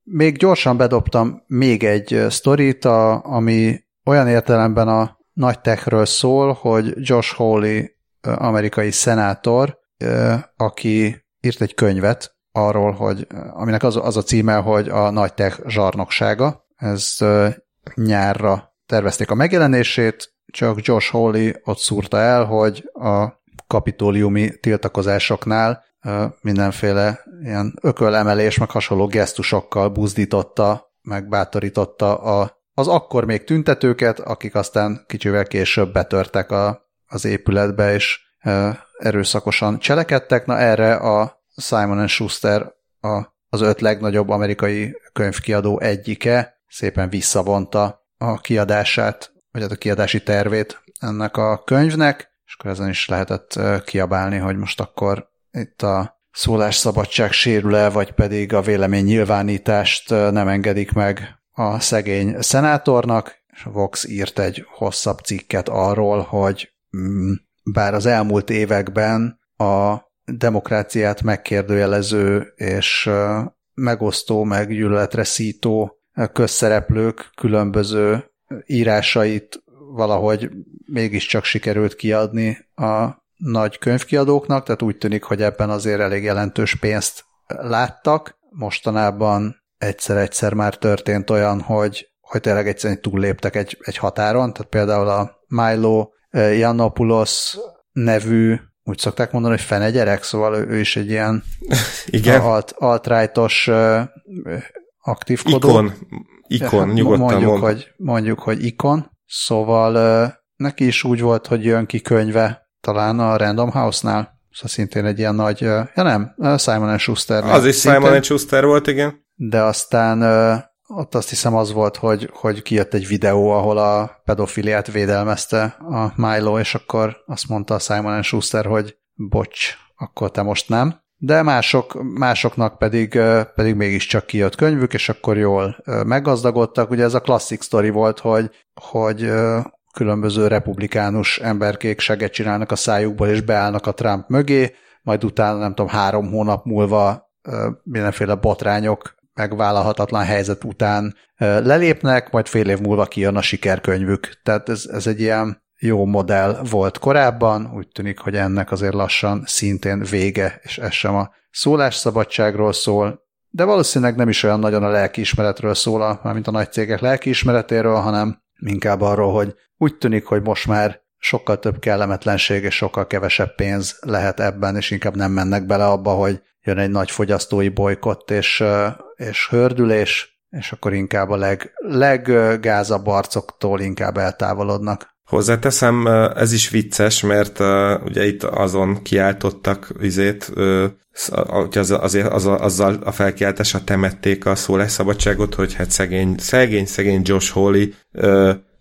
Még gyorsan bedobtam még egy sztorit, ami olyan értelemben a nagy techről szól, hogy Josh Hawley, amerikai szenátor, aki írt egy könyvet arról, hogy aminek az, az a címe, hogy a nagy tech zsarnoksága. Ez nyárra tervezték a megjelenését, csak Josh Hawley ott szúrta el, hogy a kapitóliumi tiltakozásoknál mindenféle ilyen ökölemelés, meg hasonló gesztusokkal buzdította, meg bátorította a, az akkor még tüntetőket, akik aztán kicsivel később betörtek a, az épületbe, és erőszakosan cselekedtek. Na erre a Simon Schuster a, az öt legnagyobb amerikai könyvkiadó egyike szépen visszavonta a kiadását, vagy hát a kiadási tervét ennek a könyvnek, és akkor ezen is lehetett kiabálni, hogy most akkor itt a szólásszabadság sérül-e, vagy pedig a vélemény nyilvánítást nem engedik meg a szegény szenátornak, és Vox írt egy hosszabb cikket arról, hogy mm, bár az elmúlt években a demokráciát megkérdőjelező és megosztó, meg gyűlöletre szító közszereplők különböző írásait valahogy mégiscsak sikerült kiadni a nagy könyvkiadóknak, tehát úgy tűnik, hogy ebben azért elég jelentős pénzt láttak. Mostanában egyszer-egyszer már történt olyan, hogy, hogy tényleg egyszerűen túlléptek egy, egy határon, tehát például a Milo Janopoulos nevű, úgy szokták mondani, hogy fene gyerek, szóval ő, ő is egy ilyen [LAUGHS] Igen. alt, alt-right-os aktívkodó. Ikon, ikon, nyugodtan mondjuk, mond. hogy, mondjuk, hogy ikon. Szóval neki is úgy volt, hogy jön ki könyve talán a Random House-nál, szóval szintén egy ilyen nagy, ja nem, Simon Schuster. Az is szintén, Simon Schuster volt, igen. De aztán ott azt hiszem az volt, hogy, hogy kijött egy videó, ahol a pedofiliát védelmezte a Milo, és akkor azt mondta a Simon Schuster, hogy bocs, akkor te most nem. De mások, másoknak pedig, pedig mégiscsak kijött könyvük, és akkor jól meggazdagodtak. Ugye ez a klasszik sztori volt, hogy, hogy különböző republikánus emberkék seget csinálnak a szájukból, és beállnak a Trump mögé, majd utána nem tudom, három hónap múlva mindenféle botrányok megvállalhatatlan helyzet után lelépnek, majd fél év múlva kijön a sikerkönyvük. Tehát ez, ez egy ilyen jó modell volt korábban, úgy tűnik, hogy ennek azért lassan szintén vége, és ez sem a szólásszabadságról szól, de valószínűleg nem is olyan nagyon a lelkiismeretről szól, mint a nagy cégek lelkiismeretéről, hanem inkább arról, hogy úgy tűnik, hogy most már sokkal több kellemetlenség és sokkal kevesebb pénz lehet ebben, és inkább nem mennek bele abba, hogy jön egy nagy fogyasztói bolykott és, és hördülés, és akkor inkább a leg, leggázabb arcoktól inkább eltávolodnak. Hozzáteszem, ez is vicces, mert ugye itt azon kiáltottak izét, uh, az, azért az, azzal a felkiáltásra temették a szólásszabadságot, hogy hát szegény, szegény, szegény Josh Hawley,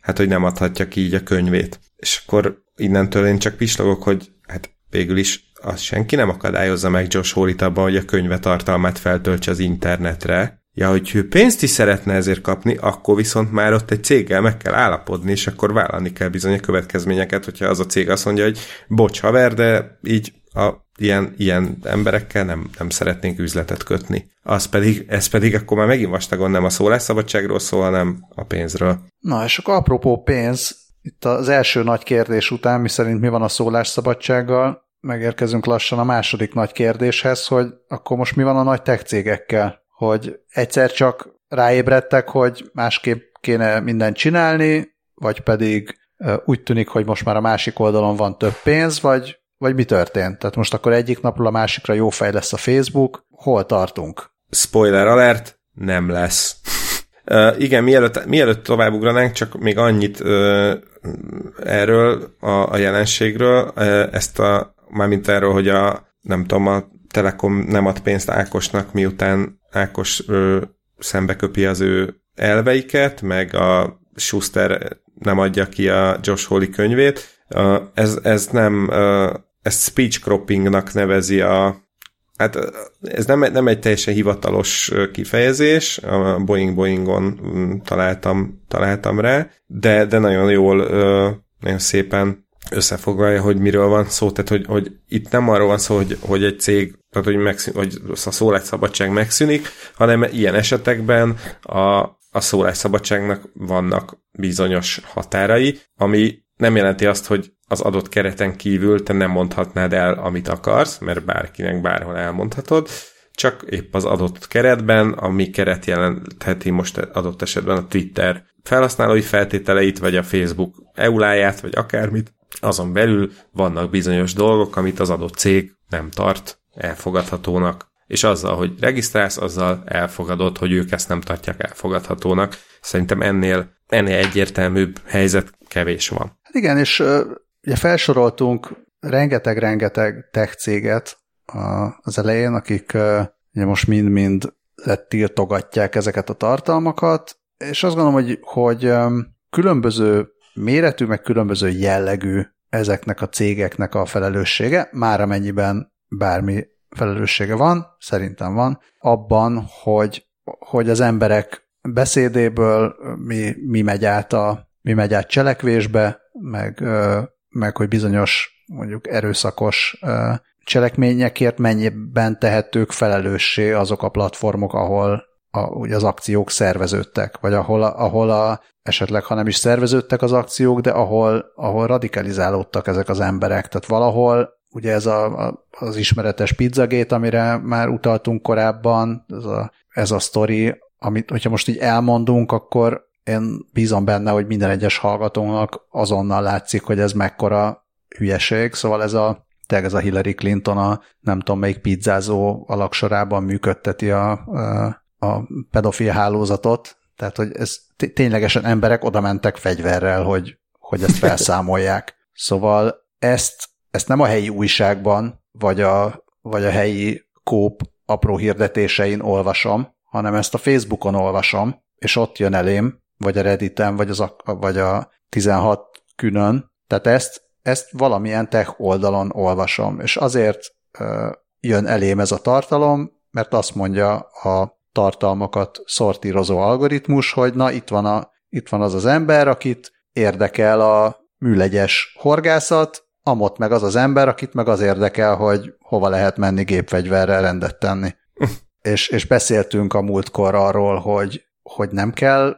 hát hogy nem adhatja ki így a könyvét. És akkor innentől én csak pislogok, hogy hát végül is azt senki nem akadályozza meg Josh Hawley abban, hogy a könyve tartalmát feltöltse az internetre, Ja, hogy ő pénzt is szeretne ezért kapni, akkor viszont már ott egy céggel meg kell állapodni, és akkor vállalni kell bizony a következményeket, hogyha az a cég azt mondja, hogy bocs haver, de így a ilyen, ilyen emberekkel nem, nem szeretnénk üzletet kötni. Az pedig, ez pedig akkor már megint vastagon nem a szólásszabadságról szól, hanem a pénzről. Na, és akkor apropó pénz, itt az első nagy kérdés után, mi szerint mi van a szólásszabadsággal, megérkezünk lassan a második nagy kérdéshez, hogy akkor most mi van a nagy tech cégekkel? Hogy egyszer csak ráébredtek, hogy másképp kéne mindent csinálni, vagy pedig úgy tűnik, hogy most már a másik oldalon van több pénz, vagy, vagy mi történt? Tehát most akkor egyik napról a másikra jó fej lesz a Facebook. Hol tartunk? Spoiler alert, nem lesz. [LAUGHS] Uh, igen, mielőtt, mielőtt tovább ugranánk, csak még annyit uh, erről a, a jelenségről, uh, ezt a, mármint erről, hogy a, nem tudom, a Telekom nem ad pénzt Ákosnak, miután Ákos uh, szembe köpi az ő elveiket, meg a Schuster nem adja ki a Josh Holly könyvét. Ez, ez nem, ezt speech croppingnak nevezi a Hát ez nem, nem egy teljesen hivatalos kifejezés, a Boeing Boeingon találtam, találtam rá, de, de nagyon jól, nagyon szépen összefoglalja, hogy miről van szó, tehát hogy, hogy itt nem arról van szó, hogy, hogy egy cég, tehát hogy, megszűn, hogy a szólásszabadság megszűnik, hanem ilyen esetekben a, a szólásszabadságnak vannak bizonyos határai, ami nem jelenti azt, hogy az adott kereten kívül te nem mondhatnád el, amit akarsz, mert bárkinek bárhol elmondhatod, csak épp az adott keretben, ami keret jelentheti most adott esetben a Twitter felhasználói feltételeit, vagy a Facebook euláját, vagy akármit, azon belül vannak bizonyos dolgok, amit az adott cég nem tart elfogadhatónak. És azzal, hogy regisztrálsz, azzal elfogadod, hogy ők ezt nem tartják elfogadhatónak. Szerintem ennél, ennél egyértelműbb helyzet kevés van. Hát igen, és Ugye felsoroltunk rengeteg-rengeteg tech céget az elején, akik ugye most mind-mind tiltogatják ezeket a tartalmakat, és azt gondolom, hogy, hogy különböző méretű, meg különböző jellegű ezeknek a cégeknek a felelőssége, már amennyiben bármi felelőssége van, szerintem van, abban, hogy, hogy az emberek beszédéből mi, mi megy át a mi megy át cselekvésbe, meg meg hogy bizonyos mondjuk erőszakos cselekményekért mennyiben tehetők felelőssé azok a platformok, ahol a, ugye az akciók szerveződtek, vagy ahol, ahol a, esetleg, ha nem is szerveződtek az akciók, de ahol, ahol radikalizálódtak ezek az emberek. Tehát valahol ugye ez a, a, az ismeretes pizzagét, amire már utaltunk korábban, ez a, ez a sztori, amit, hogyha most így elmondunk, akkor én bízom benne, hogy minden egyes hallgatónak azonnal látszik, hogy ez mekkora hülyeség, szóval ez a tényleg ez a Hillary Clinton a nem tudom melyik pizzázó alaksorában működteti a, a, a pedofil hálózatot, tehát hogy ez ténylegesen emberek oda mentek fegyverrel, hogy, hogy ezt felszámolják. [LAUGHS] Szóval ezt, ezt nem a helyi újságban, vagy a, vagy a helyi kóp apró hirdetésein olvasom, hanem ezt a Facebookon olvasom, és ott jön elém, vagy a Redditen, vagy, az a, vagy a 16 külön. Tehát ezt, ezt valamilyen tech oldalon olvasom, és azért jön elém ez a tartalom, mert azt mondja a tartalmakat szortírozó algoritmus, hogy na itt van, a, itt van az az ember, akit érdekel a műlegyes horgászat, amott meg az az ember, akit meg az érdekel, hogy hova lehet menni gépfegyverrel rendet tenni. [LAUGHS] és, és beszéltünk a múltkor arról, hogy, hogy nem kell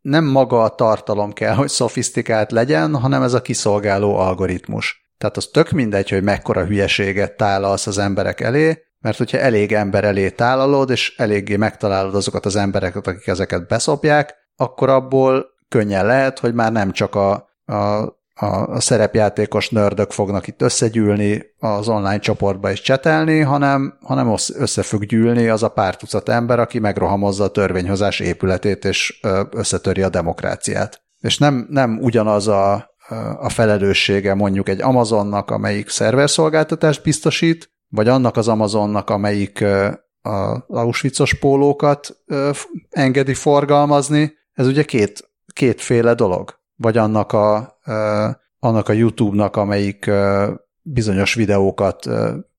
nem maga a tartalom kell, hogy szofisztikált legyen, hanem ez a kiszolgáló algoritmus. Tehát az tök mindegy, hogy mekkora hülyeséget tálalsz az emberek elé, mert hogyha elég ember elé tálalod, és eléggé megtalálod azokat az embereket, akik ezeket beszopják, akkor abból könnyen lehet, hogy már nem csak a, a a szerepjátékos nördök fognak itt összegyűlni az online csoportba és csetelni, hanem, hanem össze fog gyűlni az a pár tucat ember, aki megrohamozza a törvényhozás épületét és összetöri a demokráciát. És nem, nem ugyanaz a, a felelőssége mondjuk egy Amazonnak, amelyik szerverszolgáltatást biztosít, vagy annak az Amazonnak, amelyik az Auschwitzos pólókat engedi forgalmazni, ez ugye két, kétféle dolog. Vagy annak a, annak a YouTube-nak, amelyik bizonyos videókat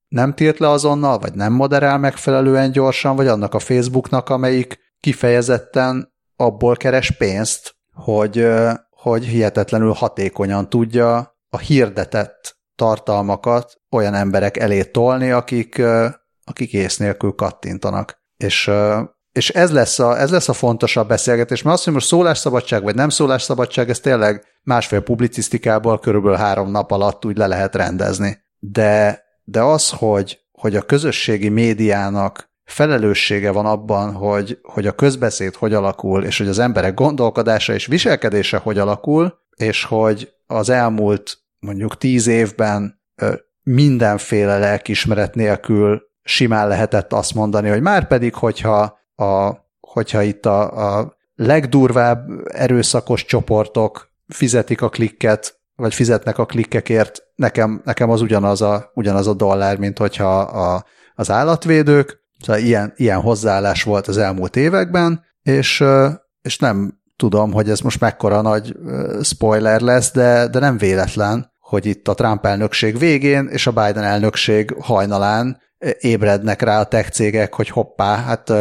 nem tilt le azonnal, vagy nem moderál megfelelően gyorsan, vagy annak a Facebooknak, amelyik kifejezetten abból keres pénzt, hogy, hogy hihetetlenül hatékonyan tudja a hirdetett tartalmakat olyan emberek elé tolni, akik, akik ész nélkül kattintanak. És, és ez, lesz a, ez lesz a fontosabb beszélgetés, mert azt, hogy most szólásszabadság vagy nem szólásszabadság, ez tényleg másfél publicisztikából körülbelül három nap alatt úgy le lehet rendezni. De, de az, hogy, hogy a közösségi médiának felelőssége van abban, hogy, hogy a közbeszéd hogy alakul, és hogy az emberek gondolkodása és viselkedése hogy alakul, és hogy az elmúlt mondjuk tíz évben mindenféle lelkismeret nélkül simán lehetett azt mondani, hogy már pedig, hogyha, a, hogyha itt a, a legdurvább erőszakos csoportok fizetik a klikket, vagy fizetnek a klikkekért, nekem, nekem az ugyanaz a, ugyanaz a dollár, mint hogyha a, az állatvédők, Szóval ilyen, ilyen hozzáállás volt az elmúlt években, és, és nem tudom, hogy ez most mekkora nagy spoiler lesz, de, de nem véletlen, hogy itt a Trump elnökség végén és a Biden elnökség hajnalán ébrednek rá a tech cégek, hogy hoppá, hát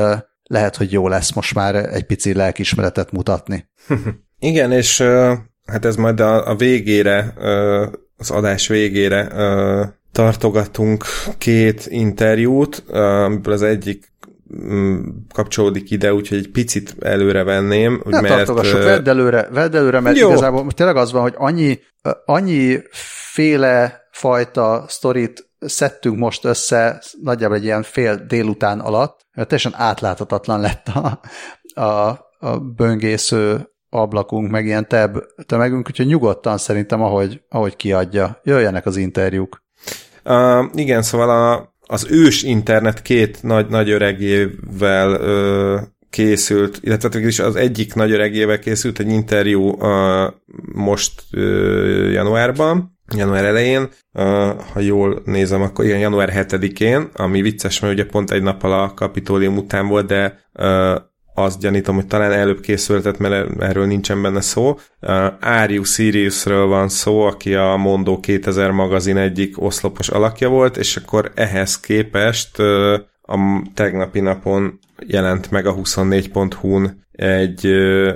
lehet, hogy jó lesz most már egy pici lelkismeretet mutatni. [LAUGHS] Igen, és hát ez majd a, végére, az adás végére tartogatunk két interjút, amiből az egyik kapcsolódik ide, úgyhogy egy picit előre venném. Ne mert, tartogassuk, vedd előre, vedd előre, mert jó. igazából tényleg az van, hogy annyi, annyi féle fajta sztorit szedtünk most össze nagyjából egy ilyen fél délután alatt, mert teljesen átláthatatlan lett a, a, a böngésző ablakunk, meg ilyen tab tömegünk, úgyhogy nyugodtan szerintem, ahogy, ahogy kiadja, jöjjenek az interjúk. Uh, igen, szóval a, az ős internet két nagy, nagy öregével uh, készült, illetve is az egyik nagy öregével készült egy interjú uh, most uh, januárban, január elején, uh, ha jól nézem, akkor igen, január 7-én, ami vicces, mert ugye pont egy nappal a kapitólium után volt, de uh, azt gyanítom, hogy talán előbb készültet, mert erről nincsen benne szó. Uh, Arius Siriusről van szó, aki a Mondo 2000 magazin egyik oszlopos alakja volt, és akkor ehhez képest uh, a tegnapi napon jelent meg a 24.hu-n egy uh,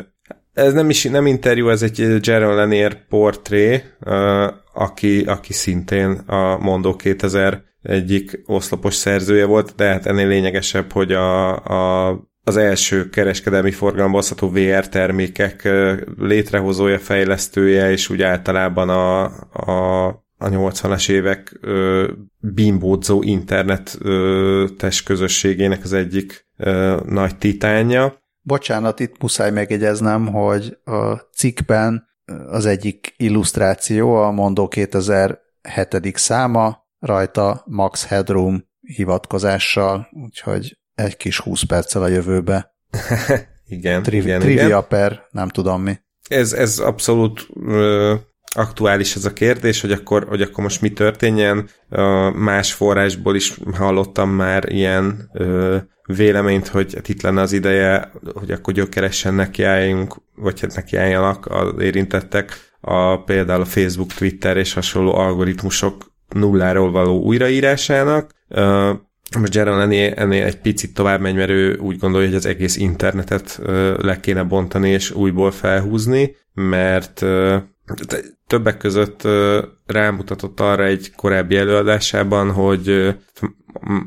ez nem is nem interjú, ez egy Jaron Lanier portré, uh, aki, aki szintén a Mondo 2000 egyik oszlopos szerzője volt, de hát ennél lényegesebb, hogy a, a az első kereskedelmi forgalomba hozható VR termékek létrehozója, fejlesztője, és úgy általában a, a, a 80-as évek ö, bimbódzó internetes közösségének az egyik ö, nagy titánja. Bocsánat, itt muszáj megjegyeznem, hogy a cikkben az egyik illusztráció a Mondó 2007. száma, rajta Max Headroom hivatkozással, úgyhogy egy kis 20 perccel a jövőbe. [LAUGHS] igen, Triv- igen, trivia igen. per, nem tudom mi. Ez, ez abszolút ö, aktuális ez a kérdés, hogy akkor, hogy akkor most mi történjen. Ö, más forrásból is hallottam már ilyen ö, véleményt, hogy hát itt lenne az ideje, hogy akkor gyökeresen nekiálljunk, vagy hát nekiálljanak az érintettek a, például a Facebook, Twitter és hasonló algoritmusok nulláról való újraírásának. Ö, most Jaron ennél, ennél egy picit tovább megy, mert ő úgy gondolja, hogy az egész internetet le kéne bontani és újból felhúzni, mert többek között rámutatott arra egy korábbi előadásában, hogy,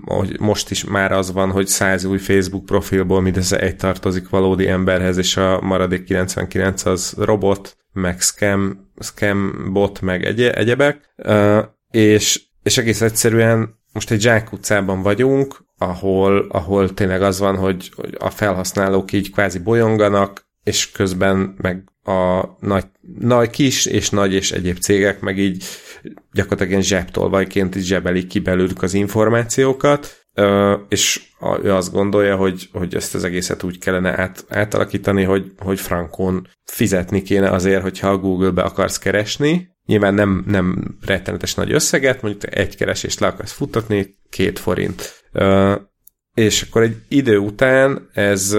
hogy most is már az van, hogy száz új Facebook profilból mindössze egy tartozik valódi emberhez, és a maradék 99 az robot, meg scam, scam bot, meg egy, egyebek, és, és egész egyszerűen most egy zsákutcában vagyunk, ahol, ahol tényleg az van, hogy, hogy a felhasználók így kvázi bolyonganak, és közben meg a nagy, nagy kis és nagy és egyéb cégek meg így gyakorlatilag ilyen zsebtolvajként így zsebelik ki belőlük az információkat, és ő azt gondolja, hogy, hogy ezt az egészet úgy kellene át, átalakítani, hogy, hogy frankon fizetni kéne azért, hogyha a Google-be akarsz keresni, Nyilván nem, nem rettenetes nagy összeget, mondjuk egy keresést le akarsz futtatni, két forint. És akkor egy idő után ez,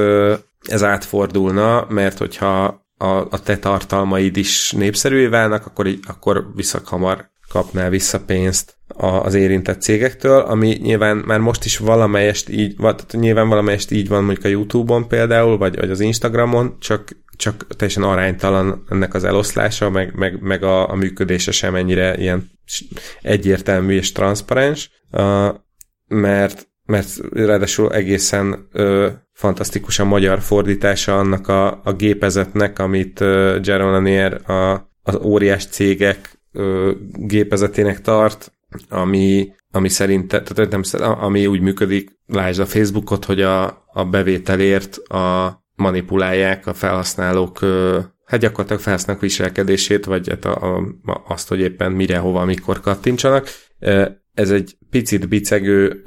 ez átfordulna, mert hogyha a, a te tartalmaid is népszerűvé válnak, akkor, akkor viszont hamar kapnál vissza pénzt az érintett cégektől, ami nyilván már most is valamelyest így, vagy nyilván valamelyest így van mondjuk a YouTube-on például, vagy, vagy az Instagramon, csak, csak teljesen aránytalan ennek az eloszlása, meg, meg, meg a, a működése sem ennyire ilyen egyértelmű és transzparens, mert, mert ráadásul egészen ö, fantasztikus a magyar fordítása annak a, a gépezetnek, amit uh, Jaron Lanier a, az óriás cégek ö, gépezetének tart, ami, ami szerint, tehát nem, ami úgy működik, lásd a Facebookot, hogy a, a bevételért a manipulálják a felhasználók, hát gyakorlatilag felhasználók viselkedését, vagy hát a, a, azt, hogy éppen mire, hova, mikor kattintsanak. Ez egy picit bicegő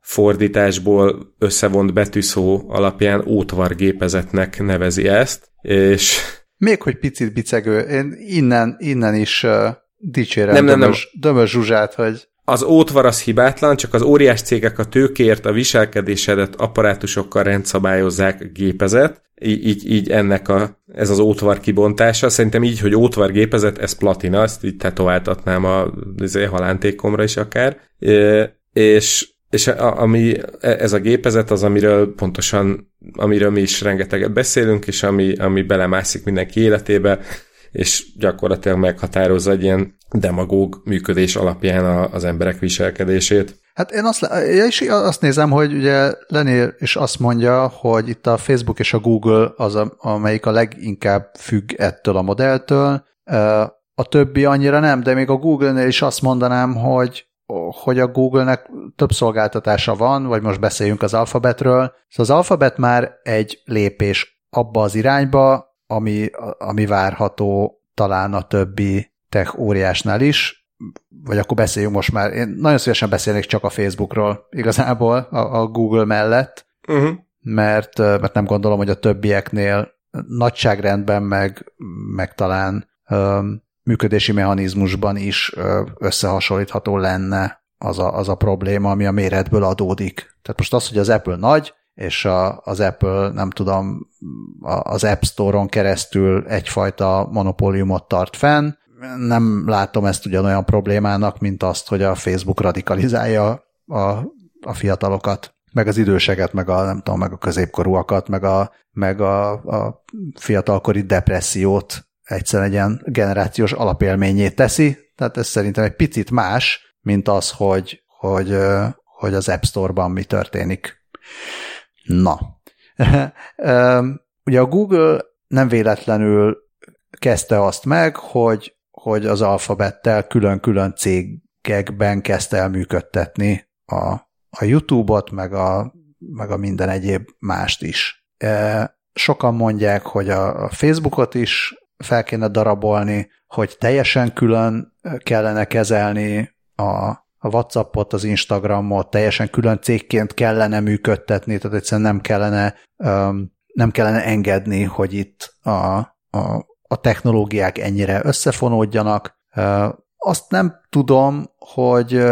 fordításból összevont betűszó alapján ótvargépezetnek nevezi ezt, és... Még hogy picit bicegő, én innen, innen is uh, dicsérem nem, nem, Dömös, nem. Dömös Zsuzsát, hogy az ótvar az hibátlan, csak az óriás cégek a tőkért a viselkedésedet apparátusokkal rendszabályozzák a gépezet, így, így, így ennek a, ez az ótvar kibontása. Szerintem így, hogy ótvar gépezet, ez platina, ezt így tetováltatnám a izé, halántékomra is akár. E, és és a, ami, ez a gépezet az, amiről pontosan, amiről mi is rengeteget beszélünk, és ami, ami belemászik mindenki életébe, és gyakorlatilag meghatározza egy ilyen demagóg működés alapján az emberek viselkedését. Hát én azt, én is azt nézem, hogy ugye Lenél is azt mondja, hogy itt a Facebook és a Google az, a, amelyik a leginkább függ ettől a modelltől, a többi annyira nem, de még a Google-nél is azt mondanám, hogy hogy a Google-nek több szolgáltatása van, vagy most beszéljünk az alfabetről. Szóval az alfabet már egy lépés abba az irányba, ami, ami várható talán a többi tech óriásnál is, vagy akkor beszéljünk most már, én nagyon szívesen beszélnék csak a Facebookról igazából a, a Google mellett, uh-huh. mert, mert nem gondolom, hogy a többieknél nagyságrendben meg, meg talán um, működési mechanizmusban is összehasonlítható lenne az a, az a probléma, ami a méretből adódik. Tehát most az, hogy az Apple nagy, és a, az Apple, nem tudom, az App Store-on keresztül egyfajta monopóliumot tart fenn. Nem látom ezt ugyanolyan problémának, mint azt, hogy a Facebook radikalizálja a, a fiatalokat, meg az időseket, meg a, nem tudom, meg a középkorúakat, meg a, meg a, a fiatalkori depressziót egyszer egy ilyen generációs alapélményét teszi, tehát ez szerintem egy picit más, mint az, hogy, hogy, hogy az App Store-ban mi történik. Na. [LAUGHS] Ugye a Google nem véletlenül kezdte azt meg, hogy, hogy az alfabettel külön-külön cégekben kezdte el működtetni a, a YouTube-ot, meg a, meg a minden egyéb mást is. Sokan mondják, hogy a, Facebookot is fel kéne darabolni, hogy teljesen külön kellene kezelni a, a WhatsAppot, az Instagramot, teljesen külön cégként kellene működtetni, tehát egyszerűen nem kellene, nem kellene engedni, hogy itt a, a, a technológiák ennyire összefonódjanak. Azt nem tudom, hogy,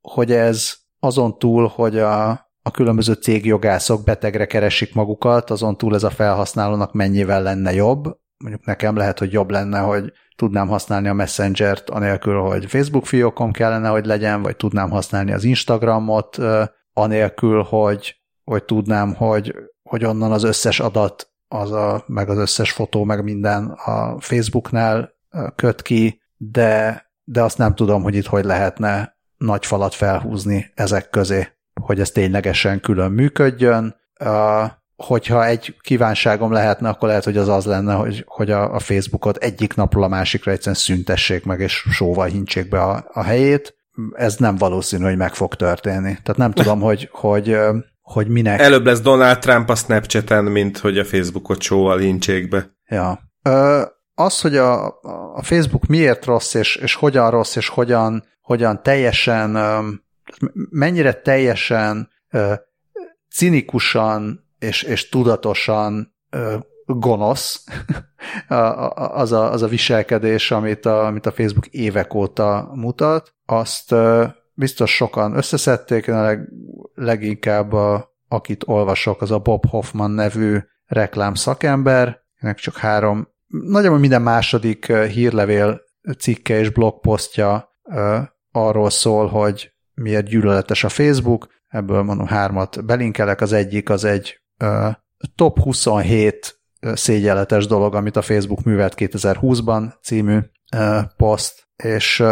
hogy ez azon túl, hogy a, a különböző cégjogászok betegre keresik magukat, azon túl ez a felhasználónak mennyivel lenne jobb mondjuk nekem lehet, hogy jobb lenne, hogy tudnám használni a Messenger-t anélkül, hogy Facebook fiókom kellene, hogy legyen, vagy tudnám használni az Instagramot anélkül, hogy, hogy tudnám, hogy, hogy onnan az összes adat, az a, meg az összes fotó, meg minden a Facebooknál köt ki, de, de azt nem tudom, hogy itt hogy lehetne nagy falat felhúzni ezek közé, hogy ez ténylegesen külön működjön hogyha egy kívánságom lehetne, akkor lehet, hogy az az lenne, hogy, hogy a, a Facebookot egyik napról a másikra egyszerűen szüntessék meg, és sóval hintsék be a, a helyét. Ez nem valószínű, hogy meg fog történni. Tehát nem tudom, hogy, hogy, hogy minek... Előbb lesz Donald Trump a Snapchaten, mint hogy a Facebookot sóval hintsék be. Ja. Az, hogy a, a Facebook miért rossz, és, és hogyan rossz, és hogyan, hogyan teljesen, mennyire teljesen cinikusan és, és tudatosan ö, gonosz. [LAUGHS] Az, a, az a viselkedés, amit a, amit a Facebook évek óta mutat, azt biztos sokan összeszedték, a leg, leginkább a, akit olvasok, az a Bob Hoffman nevű reklám szakember, ennek csak három, nagyjából minden második hírlevél cikke és blogposztja arról szól, hogy miért gyűlöletes a Facebook, ebből mondom hármat belinkelek, az egyik az egy top 27 szégyenletes dolog, amit a Facebook művelt 2020-ban című poszt, és,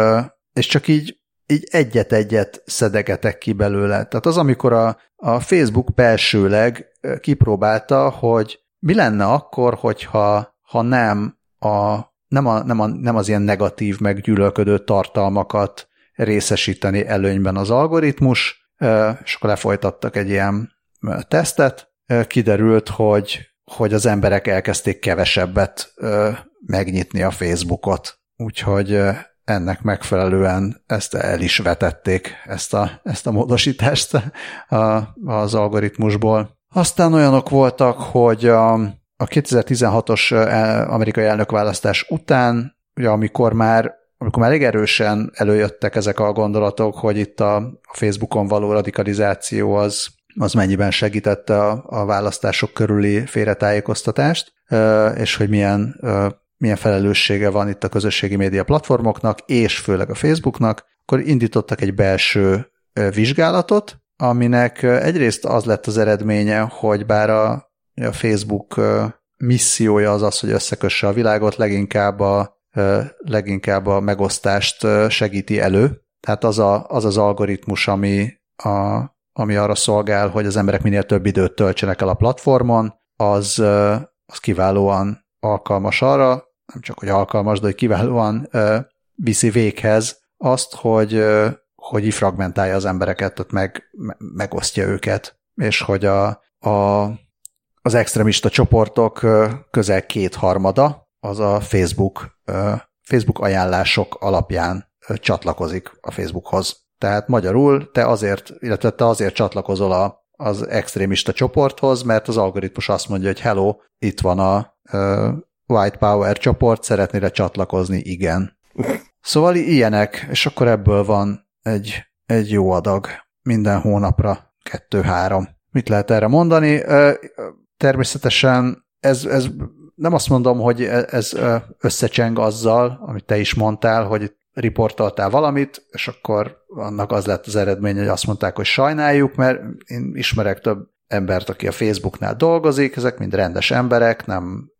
és csak így, így egyet-egyet szedegetek ki belőle. Tehát az, amikor a, a Facebook belsőleg kipróbálta, hogy mi lenne akkor, hogyha ha nem, a, nem, a, nem, a, nem az ilyen negatív, meggyűlölködő tartalmakat részesíteni előnyben az algoritmus, és akkor lefolytattak egy ilyen tesztet, kiderült, hogy, hogy az emberek elkezdték kevesebbet megnyitni a Facebookot, úgyhogy ennek megfelelően ezt el is vetették, ezt a, ezt a módosítást az algoritmusból. Aztán olyanok voltak, hogy a, a 2016-os amerikai elnökválasztás után, ugye amikor már amikor már elég erősen előjöttek ezek a gondolatok, hogy itt a, a Facebookon való radikalizáció az, az mennyiben segítette a, a választások körüli félretájékoztatást, és hogy milyen milyen felelőssége van itt a közösségi média platformoknak, és főleg a Facebooknak, akkor indítottak egy belső vizsgálatot, aminek egyrészt az lett az eredménye, hogy bár a, a Facebook missziója az az, hogy összekösse a világot, leginkább a, leginkább a megosztást segíti elő. Tehát az a, az, az algoritmus, ami, a, ami arra szolgál, hogy az emberek minél több időt töltsenek el a platformon, az, az kiválóan alkalmas arra, nem csak hogy alkalmas, de hogy kiválóan viszi véghez azt, hogy, hogy így fragmentálja az embereket, tehát meg, megosztja őket, és hogy a, a, az extremista csoportok közel kétharmada az a Facebook, Facebook ajánlások alapján csatlakozik a Facebookhoz. Tehát magyarul te azért, illetve te azért csatlakozol a, az extrémista csoporthoz, mert az algoritmus azt mondja, hogy hello, itt van a White Power csoport, szeretnél csatlakozni? Igen. Szóval ilyenek, és akkor ebből van egy, egy jó adag minden hónapra, kettő-három. Mit lehet erre mondani? Természetesen ez, ez nem azt mondom, hogy e, ez összecseng azzal, amit te is mondtál, hogy riportoltál valamit, és akkor annak az lett az eredmény, hogy azt mondták, hogy sajnáljuk, mert én ismerek több embert, aki a Facebooknál dolgozik, ezek mind rendes emberek, nem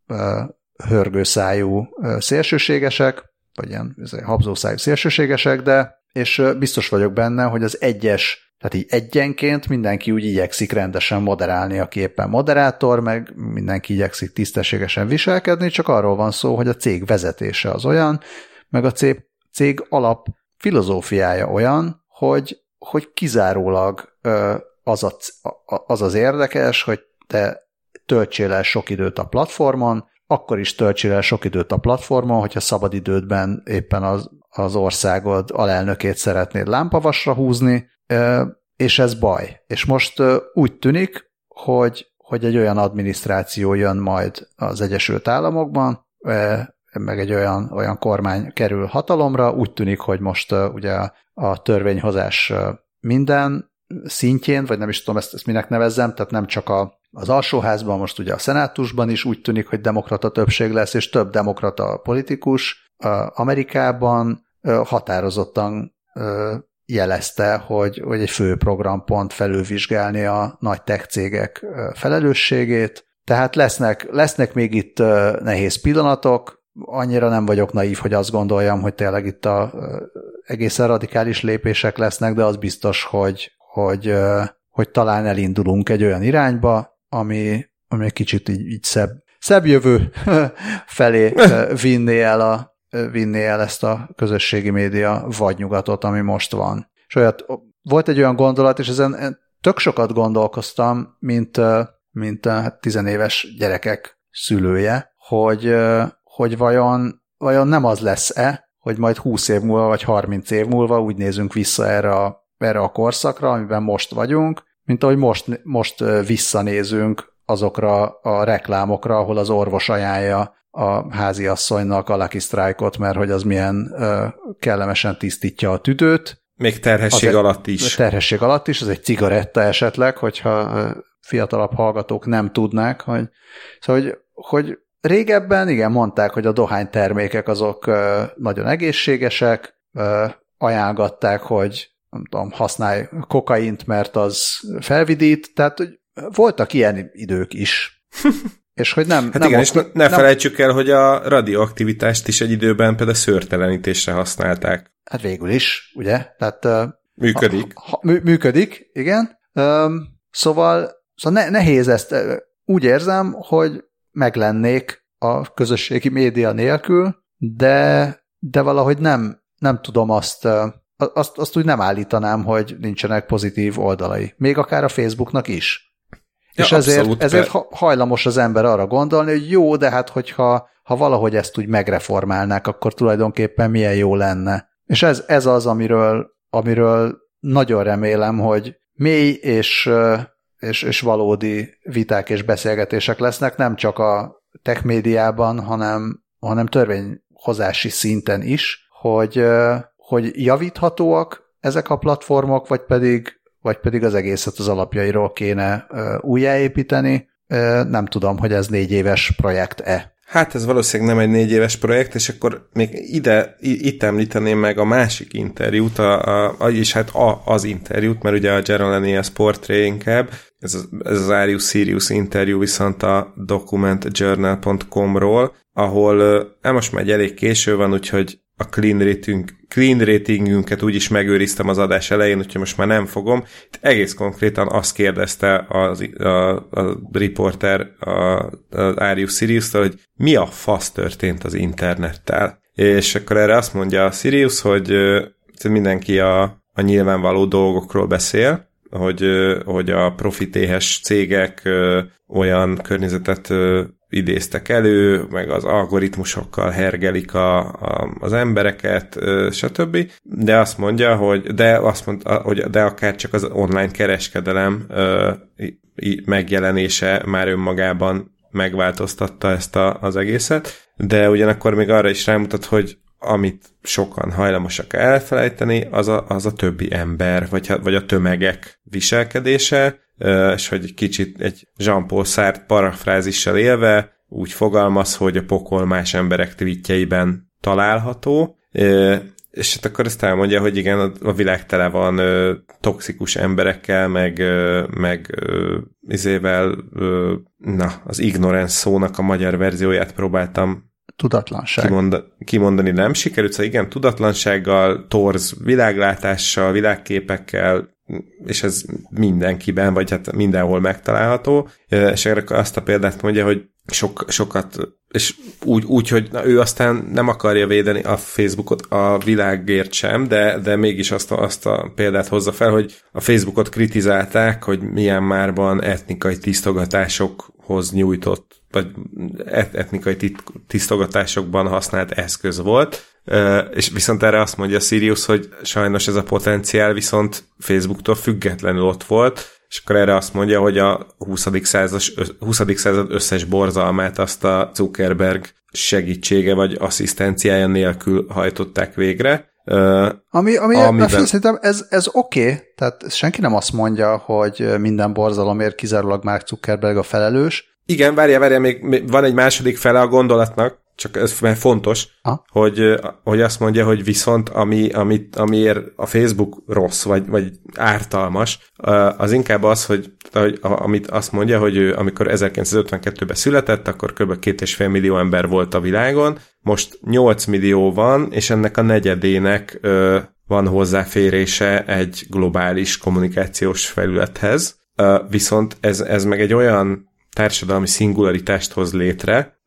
hörgőszájú szélsőségesek, vagy ilyen habzószájú szélsőségesek, de és biztos vagyok benne, hogy az egyes, tehát így egyenként mindenki úgy igyekszik rendesen moderálni, aki éppen moderátor, meg mindenki igyekszik tisztességesen viselkedni, csak arról van szó, hogy a cég vezetése az olyan, meg a cég, cég alap filozófiája olyan, hogy, hogy kizárólag az, a, az az érdekes, hogy te töltsél el sok időt a platformon, akkor is töltsél el sok időt a platformon, hogyha szabad idődben éppen az, az országod alelnökét szeretnéd lámpavasra húzni, és ez baj. És most úgy tűnik, hogy, hogy egy olyan adminisztráció jön majd az Egyesült Államokban, meg egy olyan, olyan kormány kerül hatalomra, úgy tűnik, hogy most ugye a, törvényhozás minden szintjén, vagy nem is tudom ezt, ezt minek nevezzem, tehát nem csak a, az alsóházban, most ugye a szenátusban is úgy tűnik, hogy demokrata többség lesz, és több demokrata politikus Amerikában határozottan jelezte, hogy, hogy egy fő programpont felülvizsgálni a nagy tech cégek felelősségét. Tehát lesznek, lesznek még itt nehéz pillanatok, annyira nem vagyok naív, hogy azt gondoljam, hogy tényleg itt a egészen radikális lépések lesznek, de az biztos, hogy, hogy, hogy talán elindulunk egy olyan irányba, ami, ami egy kicsit így, így szebb, szebb jövő [LAUGHS] felé vinné el, a, vinné el ezt a közösségi média vadnyugatot, ami most van. És olyat, volt egy olyan gondolat, és ezen tök sokat gondolkoztam, mint, mint hát tizenéves gyerekek szülője, hogy, hogy vajon, vajon nem az lesz-e, hogy majd 20 év múlva, vagy 30 év múlva úgy nézünk vissza erre a, erre a korszakra, amiben most vagyunk, mint ahogy most, most visszanézünk azokra a reklámokra, ahol az orvos ajánlja a háziasszonynak a Lucky Strike-ot, mert hogy az milyen ö, kellemesen tisztítja a tüdőt. Még terhesség az alatt is. Terhesség alatt is, ez egy cigaretta esetleg, hogyha fiatalabb hallgatók nem tudnák, hogy, szóval, hogy, hogy régebben igen, mondták, hogy a dohánytermékek azok nagyon egészségesek, ajánlgatták, hogy nem tudom, használj kokaint, mert az felvidít, tehát hogy voltak ilyen idők is. [LAUGHS] És hogy nem... Hát nem igen, ok- és ne, ne nem, felejtsük el, hogy a radioaktivitást is egy időben például szőrtelenítésre használták. Hát végül is, ugye? Tehát Működik. Ha, ha, mű, működik, igen. Üm, szóval, szóval ne, nehéz ezt, úgy érzem, hogy meglennék a közösségi média nélkül, de, de valahogy nem, nem tudom azt, azt, azt úgy nem állítanám, hogy nincsenek pozitív oldalai. Még akár a Facebooknak is. Ja, És ezért, abszolút, ezért ha- hajlamos az ember arra gondolni, hogy jó, de hát hogyha ha valahogy ezt úgy megreformálnák, akkor tulajdonképpen milyen jó lenne. És ez, ez az, amiről, amiről nagyon remélem, hogy mély és, és, és valódi viták és beszélgetések lesznek, nem csak a tech médiában, hanem, hanem törvényhozási szinten is, hogy, hogy javíthatóak ezek a platformok, vagy pedig, vagy pedig az egészet az alapjairól kéne újjáépíteni. Nem tudom, hogy ez négy éves projekt-e. Hát ez valószínűleg nem egy négy éves projekt, és akkor még ide, itt említeném meg a másik interjút, a, a, és hát a, az interjút, mert ugye a Jaron Lanius portré inkább, ez, az- ez az Arius Sirius interjú viszont a documentjournal.com-ról, ahol hát most már elég késő van, úgyhogy a clean, rating, clean ratingünket úgyis megőriztem az adás elején, úgyhogy most már nem fogom. Itt egész konkrétan azt kérdezte az, a, a riporter a, az Arius sirius hogy mi a fasz történt az internettel. És akkor erre azt mondja a Sirius, hogy mindenki a, a nyilvánvaló dolgokról beszél, hogy, hogy a profitéhes cégek olyan környezetet idéztek elő, meg az algoritmusokkal hergelik a, a, az embereket, stb. De azt mondja, hogy de azt mondta, hogy de akár csak az online kereskedelem megjelenése már önmagában megváltoztatta ezt a, az egészet, de ugyanakkor még arra is rámutat, hogy amit sokan hajlamosak elfelejteni, az a, az a többi ember, vagy, vagy a tömegek viselkedése, és hogy egy kicsit egy Jean-Paul Sartre parafrázissal élve úgy fogalmaz, hogy a pokol más emberek tweetjeiben található, és hát akkor ezt elmondja, hogy igen, a világ tele van ö, toxikus emberekkel, meg, ö, meg ö, izével, ö, na, az ignorance szónak a magyar verzióját próbáltam Tudatlanság. kimonda, kimondani, nem sikerült, szóval igen, tudatlansággal, torz világlátással, világképekkel, és ez mindenkiben, vagy hát mindenhol megtalálható, és erre azt a példát mondja, hogy sok, sokat, és úgy, úgy, hogy na, ő aztán nem akarja védeni a Facebookot a világért sem, de, de mégis azt a, azt a példát hozza fel, hogy a Facebookot kritizálták, hogy milyen márban etnikai tisztogatásokhoz nyújtott, vagy et, etnikai tisztogatásokban használt eszköz volt, és viszont erre azt mondja Sirius, hogy sajnos ez a potenciál viszont Facebooktól függetlenül ott volt, és akkor erre azt mondja, hogy a 20. század, 20. század összes borzalmát azt a Zuckerberg segítsége vagy asszisztenciája nélkül hajtották végre. Ami, ami Amiben- Amiben... szerintem ez, ez oké, okay. tehát senki nem azt mondja, hogy minden borzalomért kizárólag Mark Zuckerberg a felelős. Igen, várja, várja, még, van egy második fele a gondolatnak, csak ez mert fontos, Ha? hogy, hogy azt mondja, hogy viszont ami, amit, amiért a Facebook rossz, vagy, vagy ártalmas, az inkább az, hogy, hogy amit azt mondja, hogy ő, amikor 1952-ben született, akkor kb. két és fél millió ember volt a világon, most 8 millió van, és ennek a negyedének ö, van hozzáférése egy globális kommunikációs felülethez, Ö, viszont ez, ez meg egy olyan társadalmi szingularitást hoz létre,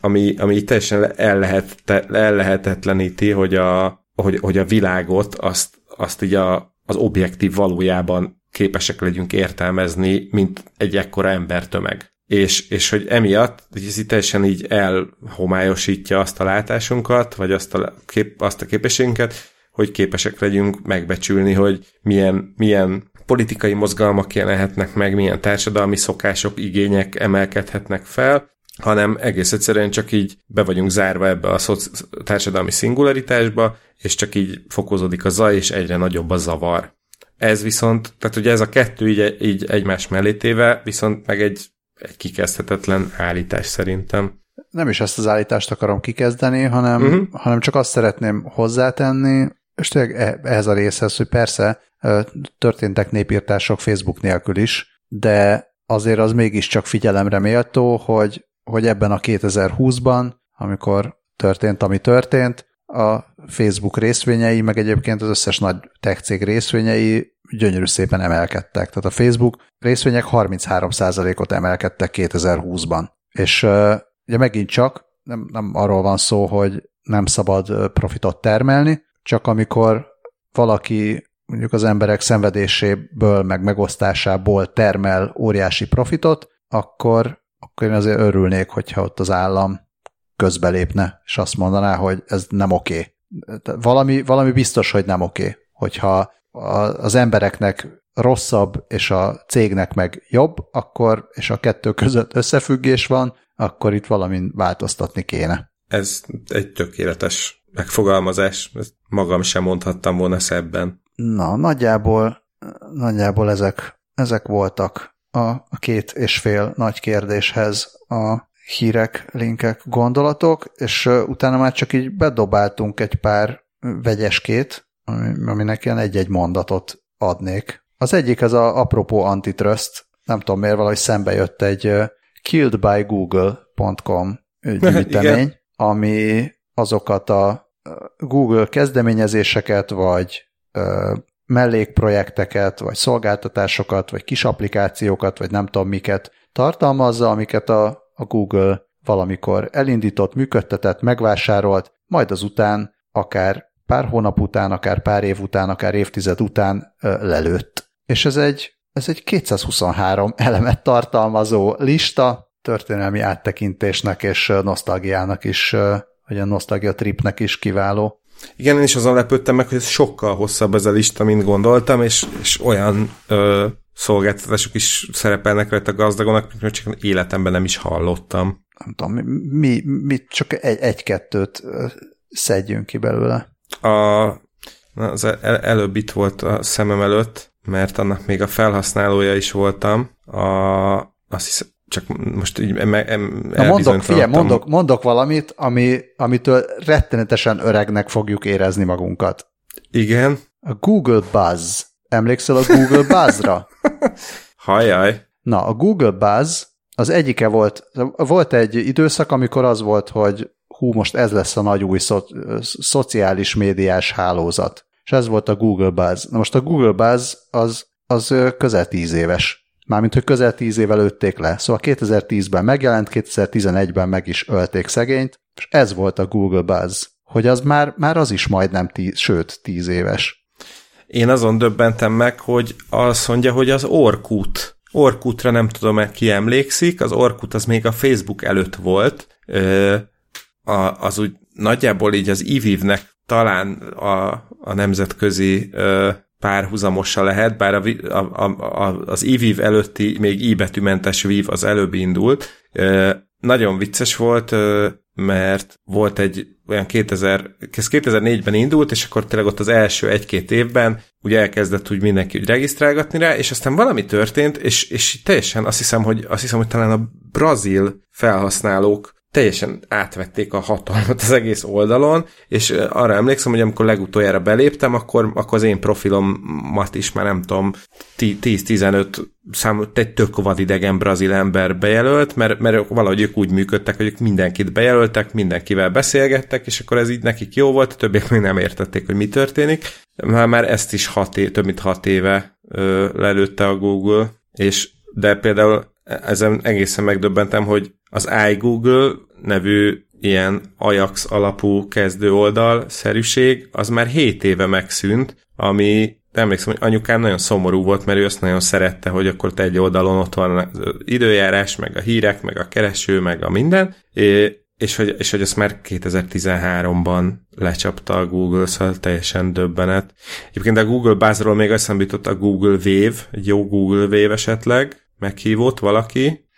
ami, ami teljesen el, lehet, ellehetetleníti, hogy a, hogy, hogy a világot azt, azt így a, az objektív valójában képesek legyünk értelmezni, mint egy ekkora embertömeg. És, és hogy emiatt ez így teljesen így elhomályosítja azt a látásunkat, vagy azt a, kép, azt a képességünket, hogy képesek legyünk megbecsülni, hogy milyen, milyen politikai mozgalmak jelenhetnek meg, milyen társadalmi szokások, igények emelkedhetnek fel, hanem egész egyszerűen csak így be vagyunk zárva ebbe a szoci- társadalmi szingularitásba, és csak így fokozódik a zaj, és egyre nagyobb a zavar. Ez viszont, tehát ugye ez a kettő így, így egymás mellé téve, viszont meg egy, egy kikezdhetetlen állítás szerintem. Nem is ezt az állítást akarom kikezdeni, hanem, uh-huh. hanem csak azt szeretném hozzátenni, és tényleg e, ehhez a részhez, hogy persze történtek népírtások Facebook nélkül is, de azért az mégiscsak figyelemre méltó, hogy, hogy ebben a 2020-ban, amikor történt, ami történt, a Facebook részvényei, meg egyébként az összes nagy tech cég részvényei gyönyörű szépen emelkedtek. Tehát a Facebook részvények 33%-ot emelkedtek 2020-ban. És ugye megint csak nem, nem arról van szó, hogy nem szabad profitot termelni, csak amikor valaki mondjuk az emberek szenvedéséből, meg megosztásából termel óriási profitot, akkor, akkor én azért örülnék, hogyha ott az állam közbelépne, és azt mondaná, hogy ez nem oké. Valami, valami biztos, hogy nem oké, okay. hogyha az embereknek rosszabb, és a cégnek meg jobb, akkor, és a kettő között összefüggés van, akkor itt valamin változtatni kéne. Ez egy tökéletes megfogalmazás, ezt magam sem mondhattam volna szebben. Na, nagyjából, nagyjából ezek, ezek voltak a, a két és fél nagy kérdéshez a hírek, linkek, gondolatok, és utána már csak így bedobáltunk egy pár vegyeskét, aminek ilyen egy-egy mondatot adnék. Az egyik ez a apropó antitrust, nem tudom miért, valahogy szembe jött egy killedbygoogle.com [LAUGHS] gyűjtemény, ami azokat a Google kezdeményezéseket, vagy mellékprojekteket, vagy szolgáltatásokat, vagy kis applikációkat, vagy nem tudom miket tartalmazza, amiket a, a Google valamikor elindított, működtetett, megvásárolt, majd azután akár pár hónap után, akár pár év után, akár évtized után lelőtt. És ez egy, ez egy 223 elemet tartalmazó lista, történelmi áttekintésnek és nosztalgiának is, vagy a nosztalgia tripnek is kiváló. Igen, én is azon lepődtem meg, hogy ez sokkal hosszabb ez a lista, mint gondoltam, és, és olyan ö, szolgáltatások is szerepelnek rajta gazdagonak, mint csak életemben nem is hallottam. Nem tudom, mi, mi, mi csak egy, egy-kettőt szedjünk ki belőle. A, az el, előbb itt volt a szemem előtt, mert annak még a felhasználója is voltam. A, azt hiszem, csak most így Na mondok, figyelj, mondok, mondok valamit, ami, amitől rettenetesen öregnek fogjuk érezni magunkat. Igen. A Google Buzz. Emlékszel a Google Buzzra? [LAUGHS] Hajjaj. Na, a Google Buzz az egyike volt, volt egy időszak, amikor az volt, hogy hú, most ez lesz a nagy új szo- szociális médiás hálózat. És ez volt a Google Buzz. Na most a Google Buzz az, az közel tíz éves. Mármint, hogy közel tíz éve lőtték le. Szóval 2010-ben megjelent, 2011-ben meg is ölték szegényt, és ez volt a Google Buzz. Hogy az már, már az is majdnem tíz, sőt, tíz éves. Én azon döbbentem meg, hogy azt mondja, hogy az Orkut. Orkutra nem tudom, ki emlékszik, az Orkut az még a Facebook előtt volt, a, az úgy nagyjából így az IVIV-nek talán a, a nemzetközi ö, párhuzamosa lehet, bár a, a, a, az IVIV előtti még I betűmentes VIV az előbb indult. Ö, nagyon vicces volt, mert volt egy olyan 2000, ez 2004-ben indult, és akkor tényleg ott az első egy-két évben úgy elkezdett úgy mindenki úgy regisztrálgatni rá, és aztán valami történt, és, és teljesen azt hiszem, hogy, azt hiszem, hogy talán a brazil felhasználók teljesen átvették a hatalmat az egész oldalon, és arra emlékszem, hogy amikor legutoljára beléptem, akkor, akkor az én profilomat is már nem tudom, 10-15 szám, egy tök vadidegen brazil ember bejelölt, mert, mert valahogy ők úgy működtek, hogy ők mindenkit bejelöltek, mindenkivel beszélgettek, és akkor ez így nekik jó volt, a többiek még nem értették, hogy mi történik. Már, már ezt is hat év, több mint hat éve ö, lelőtte a Google, és de például ezen egészen megdöbbentem, hogy az iGoogle nevű ilyen Ajax alapú kezdő oldal szerűség, az már 7 éve megszűnt, ami emlékszem, hogy anyukám nagyon szomorú volt, mert ő azt nagyon szerette, hogy akkor egy oldalon ott van az időjárás, meg a hírek, meg a kereső, meg a minden, és hogy, és hogy ezt már 2013-ban lecsapta a Google, szóval teljesen döbbenet. Egyébként a Google bázról még eszembe jutott a Google Wave, egy jó Google Wave esetleg, meghívott valaki.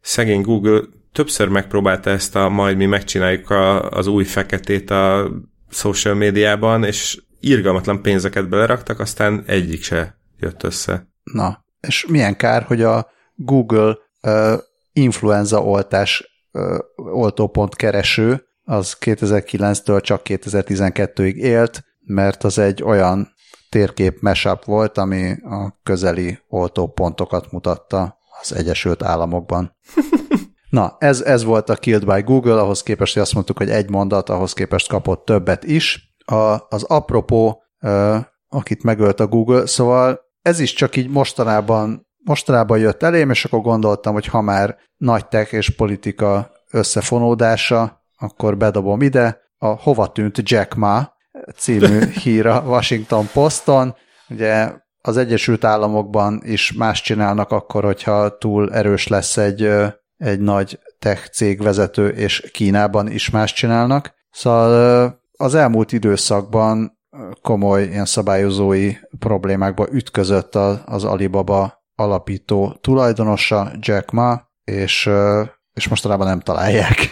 Szegény Google többször megpróbálta ezt a majd mi megcsináljuk a, az új feketét a social médiában, és irgalmatlan pénzeket beleraktak, aztán egyik se jött össze. Na, és milyen kár, hogy a Google uh, influenza oltás uh, oltópont kereső az 2009-től csak 2012-ig élt, mert az egy olyan térkép mashup volt, ami a közeli oltópontokat mutatta az Egyesült Államokban. [LAUGHS] Na, ez, ez volt a Killed by Google, ahhoz képest, hogy azt mondtuk, hogy egy mondat, ahhoz képest kapott többet is. A, az apropó, akit megölt a Google, szóval ez is csak így mostanában, mostanában jött elém, és akkor gondoltam, hogy ha már nagy tech és politika összefonódása, akkor bedobom ide a Hova tűnt Jack Ma című hír a Washington Poston. Ugye az Egyesült Államokban is más csinálnak akkor, hogyha túl erős lesz egy, egy nagy tech cég vezető, és Kínában is más csinálnak. Szóval az elmúlt időszakban komoly ilyen szabályozói problémákba ütközött az Alibaba alapító tulajdonosa, Jack Ma, és és mostanában nem találják.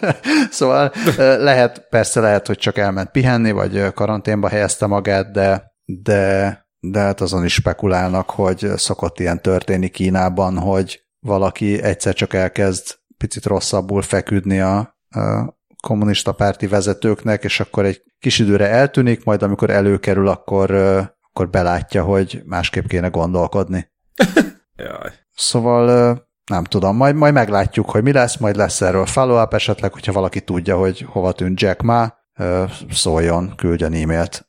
[LAUGHS] szóval lehet, persze lehet, hogy csak elment pihenni, vagy karanténba helyezte magát, de, de, de hát azon is spekulálnak, hogy szokott ilyen történni Kínában, hogy valaki egyszer csak elkezd picit rosszabbul feküdni a, a kommunista párti vezetőknek, és akkor egy kis időre eltűnik, majd amikor előkerül, akkor, akkor belátja, hogy másképp kéne gondolkodni. [LAUGHS] Jaj. Szóval nem tudom, majd, majd meglátjuk, hogy mi lesz, majd lesz erről follow-up esetleg, hogyha valaki tudja, hogy hova tűnt Jack Ma, szóljon, küldjön e-mailt.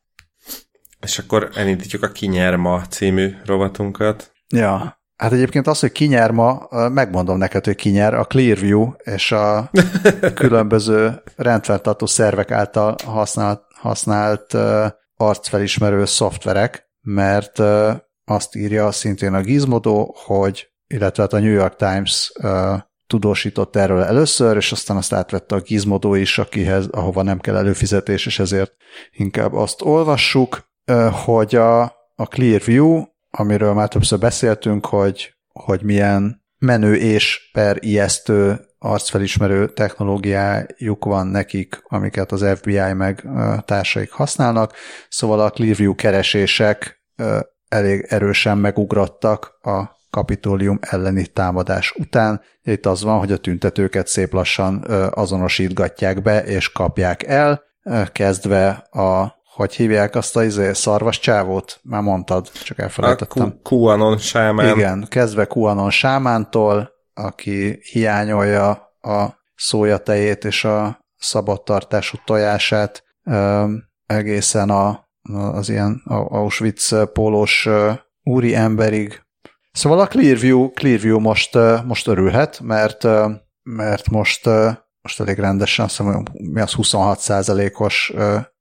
És akkor elindítjuk a Kinyer ma című rovatunkat. Ja, hát egyébként az, hogy kinyer ma, megmondom neked, hogy kinyer a Clearview és a [LAUGHS] különböző rendfenntartó szervek által használt, használt arcfelismerő szoftverek, mert azt írja szintén a Gizmodo, hogy illetve hát a New York Times tudósított erről először, és aztán azt átvette a Gizmodo is, akihez, ahova nem kell előfizetés, és ezért inkább azt olvassuk, hogy a, a Clearview, amiről már többször beszéltünk, hogy, hogy milyen menő és per ijesztő arcfelismerő technológiájuk van nekik, amiket az FBI meg társaik használnak, szóval a Clearview keresések elég erősen megugrottak a kapitólium elleni támadás után. Itt az van, hogy a tüntetőket szép lassan azonosítgatják be és kapják el, kezdve a hogy hívják azt a izé, szarvas csávót? Már mondtad, csak elfelejtettem. A QAnon sámán. Igen, kezdve QAnon sámántól, aki hiányolja a szójatejét és a szabadtartású tojását, egészen a, az ilyen Auschwitz pólós úri emberig, Szóval a Clearview, Clearview most, most örülhet, mert, mert most, most elég rendesen, szóval mi az 26 os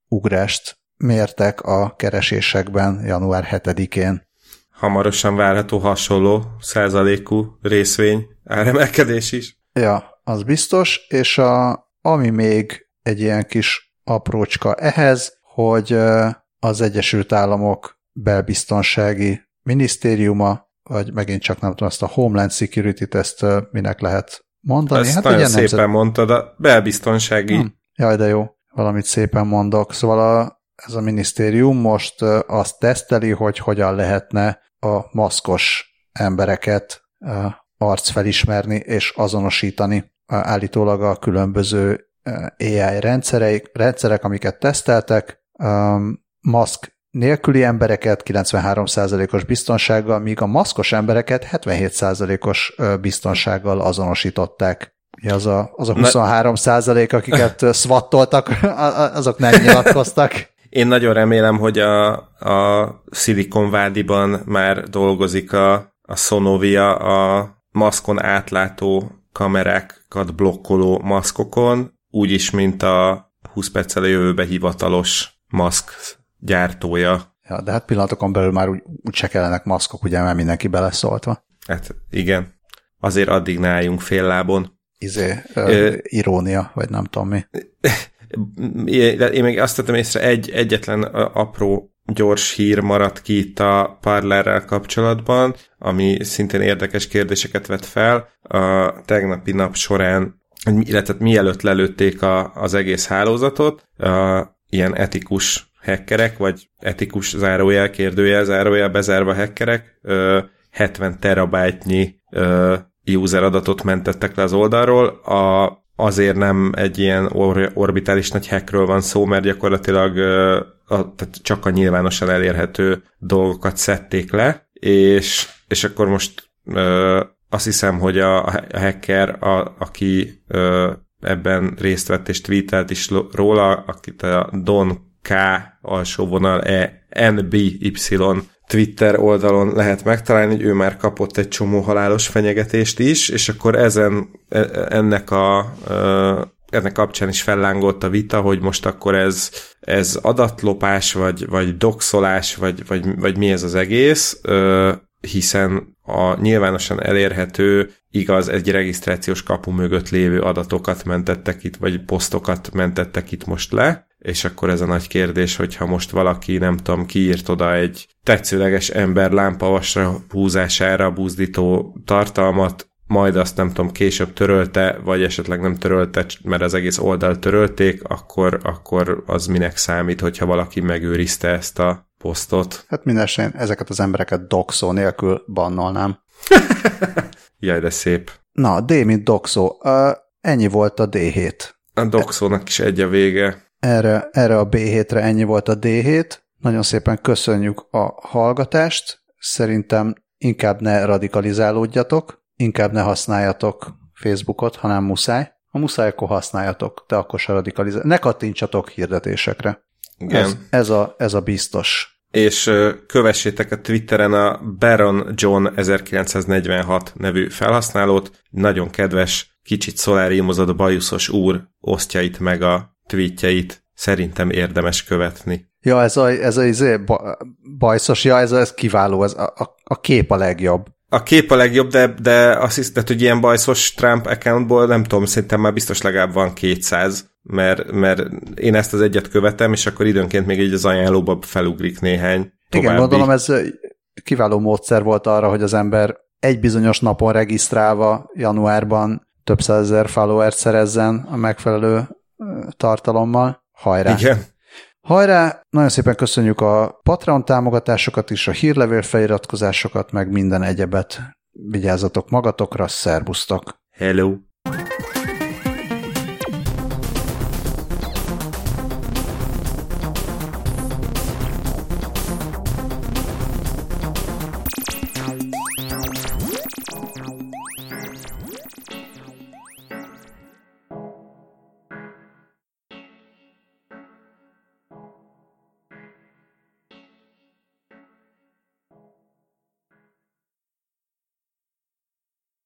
ugrást mértek a keresésekben január 7-én. Hamarosan várható hasonló százalékú részvény áremelkedés is. Ja, az biztos, és a, ami még egy ilyen kis aprócska ehhez, hogy az Egyesült Államok belbiztonsági minisztériuma vagy megint csak nem tudom, ezt a Homeland Security-t ezt minek lehet mondani. Ezt hát nagyon szépen nemzet... mondtad, a belbiztonsági. Hmm. Jaj, de jó, valamit szépen mondok. Szóval a, ez a minisztérium most azt teszteli, hogy hogyan lehetne a maszkos embereket arc felismerni és azonosítani. Állítólag a különböző AI rendszerek, rendszerek amiket teszteltek, maszk nélküli embereket 93%-os biztonsággal, míg a maszkos embereket 77%-os biztonsággal azonosították. Az a, az a 23 százalék, akiket szvattoltak, azok nem nyilatkoztak. [LAUGHS] Én nagyon remélem, hogy a, a Silicon Valley-ban már dolgozik a, a Sonovia a maszkon átlátó kamerákat blokkoló maszkokon, úgyis, mint a 20 perccel a jövőbe hivatalos maszk gyártója. Ja, de hát pillanatokon belül már úgy, úgy se kellenek maszkok, ugye, mert mindenki beleszóltva. Hát igen. Azért addig ne álljunk fél lábon. Izé, ö, irónia, vagy nem tudom mi. [LAUGHS] Én még azt tettem észre, egy, egyetlen apró gyors hír maradt ki itt a Parlerrel kapcsolatban, ami szintén érdekes kérdéseket vet fel. A tegnapi nap során, illetve mielőtt lelőtték a, az egész hálózatot, a, ilyen etikus hackerek, vagy etikus zárójel, kérdőjel, zárójel bezárva hackerek 70 terabájtnyi user adatot mentettek le az oldalról. A, azért nem egy ilyen orbitális nagy hackről van szó, mert gyakorlatilag a, tehát csak a nyilvánosan elérhető dolgokat szedték le, és, és akkor most ö, azt hiszem, hogy a, a hacker, a, aki ö, ebben részt vett és tweetelt is róla, akit a Don K alsó vonal E NBY Twitter oldalon lehet megtalálni, hogy ő már kapott egy csomó halálos fenyegetést is, és akkor ezen, e, ennek a ennek kapcsán is fellángolt a vita, hogy most akkor ez, ez adatlopás, vagy, vagy doxolás, vagy, vagy, vagy mi ez az egész, hiszen a nyilvánosan elérhető, igaz, egy regisztrációs kapu mögött lévő adatokat mentettek itt, vagy posztokat mentettek itt most le, és akkor ez a nagy kérdés, hogyha most valaki, nem tudom, kiírt oda egy tetszőleges ember lámpavasra húzására buzdító tartalmat, majd azt nem tudom, később törölte, vagy esetleg nem törölte, mert az egész oldal törölték, akkor, akkor az minek számít, hogyha valaki megőrizte ezt a posztot. Hát mindesetre ezeket az embereket doxó nélkül bannolnám. [LAUGHS] Jaj, de szép. Na, D, mint doxó. Uh, ennyi volt a D7. A doxónak is egy a vége. Erre, erre a B7-re ennyi volt a D7. Nagyon szépen köszönjük a hallgatást. Szerintem inkább ne radikalizálódjatok, inkább ne használjatok Facebookot, hanem muszáj. Ha muszáj, akkor használjatok, de akkor se radikalizál. Ne kattintsatok hirdetésekre. Igen. Ez, ez, a, ez a biztos. És kövessétek a Twitteren a Baron John 1946 nevű felhasználót. Nagyon kedves, kicsit szoláriumozott bajuszos úr osztja itt meg a tweetjeit. Szerintem érdemes követni. Ja, ez a, ez a izé, bajszos, ja, ez, a, ez kiváló, ez a, a, a kép a legjobb. A kép a legjobb, de, de azt hiszem, hogy ilyen bajszos Trump accountból nem tudom, szerintem már biztos legalább van 200, mert, mert én ezt az egyet követem, és akkor időnként még így az ajánlóba felugrik néhány további. Igen, gondolom ez kiváló módszer volt arra, hogy az ember egy bizonyos napon regisztrálva januárban több százezer followert szerezzen a megfelelő tartalommal. Hajrá! Igen. Hajrá! Nagyon szépen köszönjük a Patreon támogatásokat is, a hírlevél feliratkozásokat, meg minden egyebet. Vigyázzatok magatokra, szerbusztok! Hello!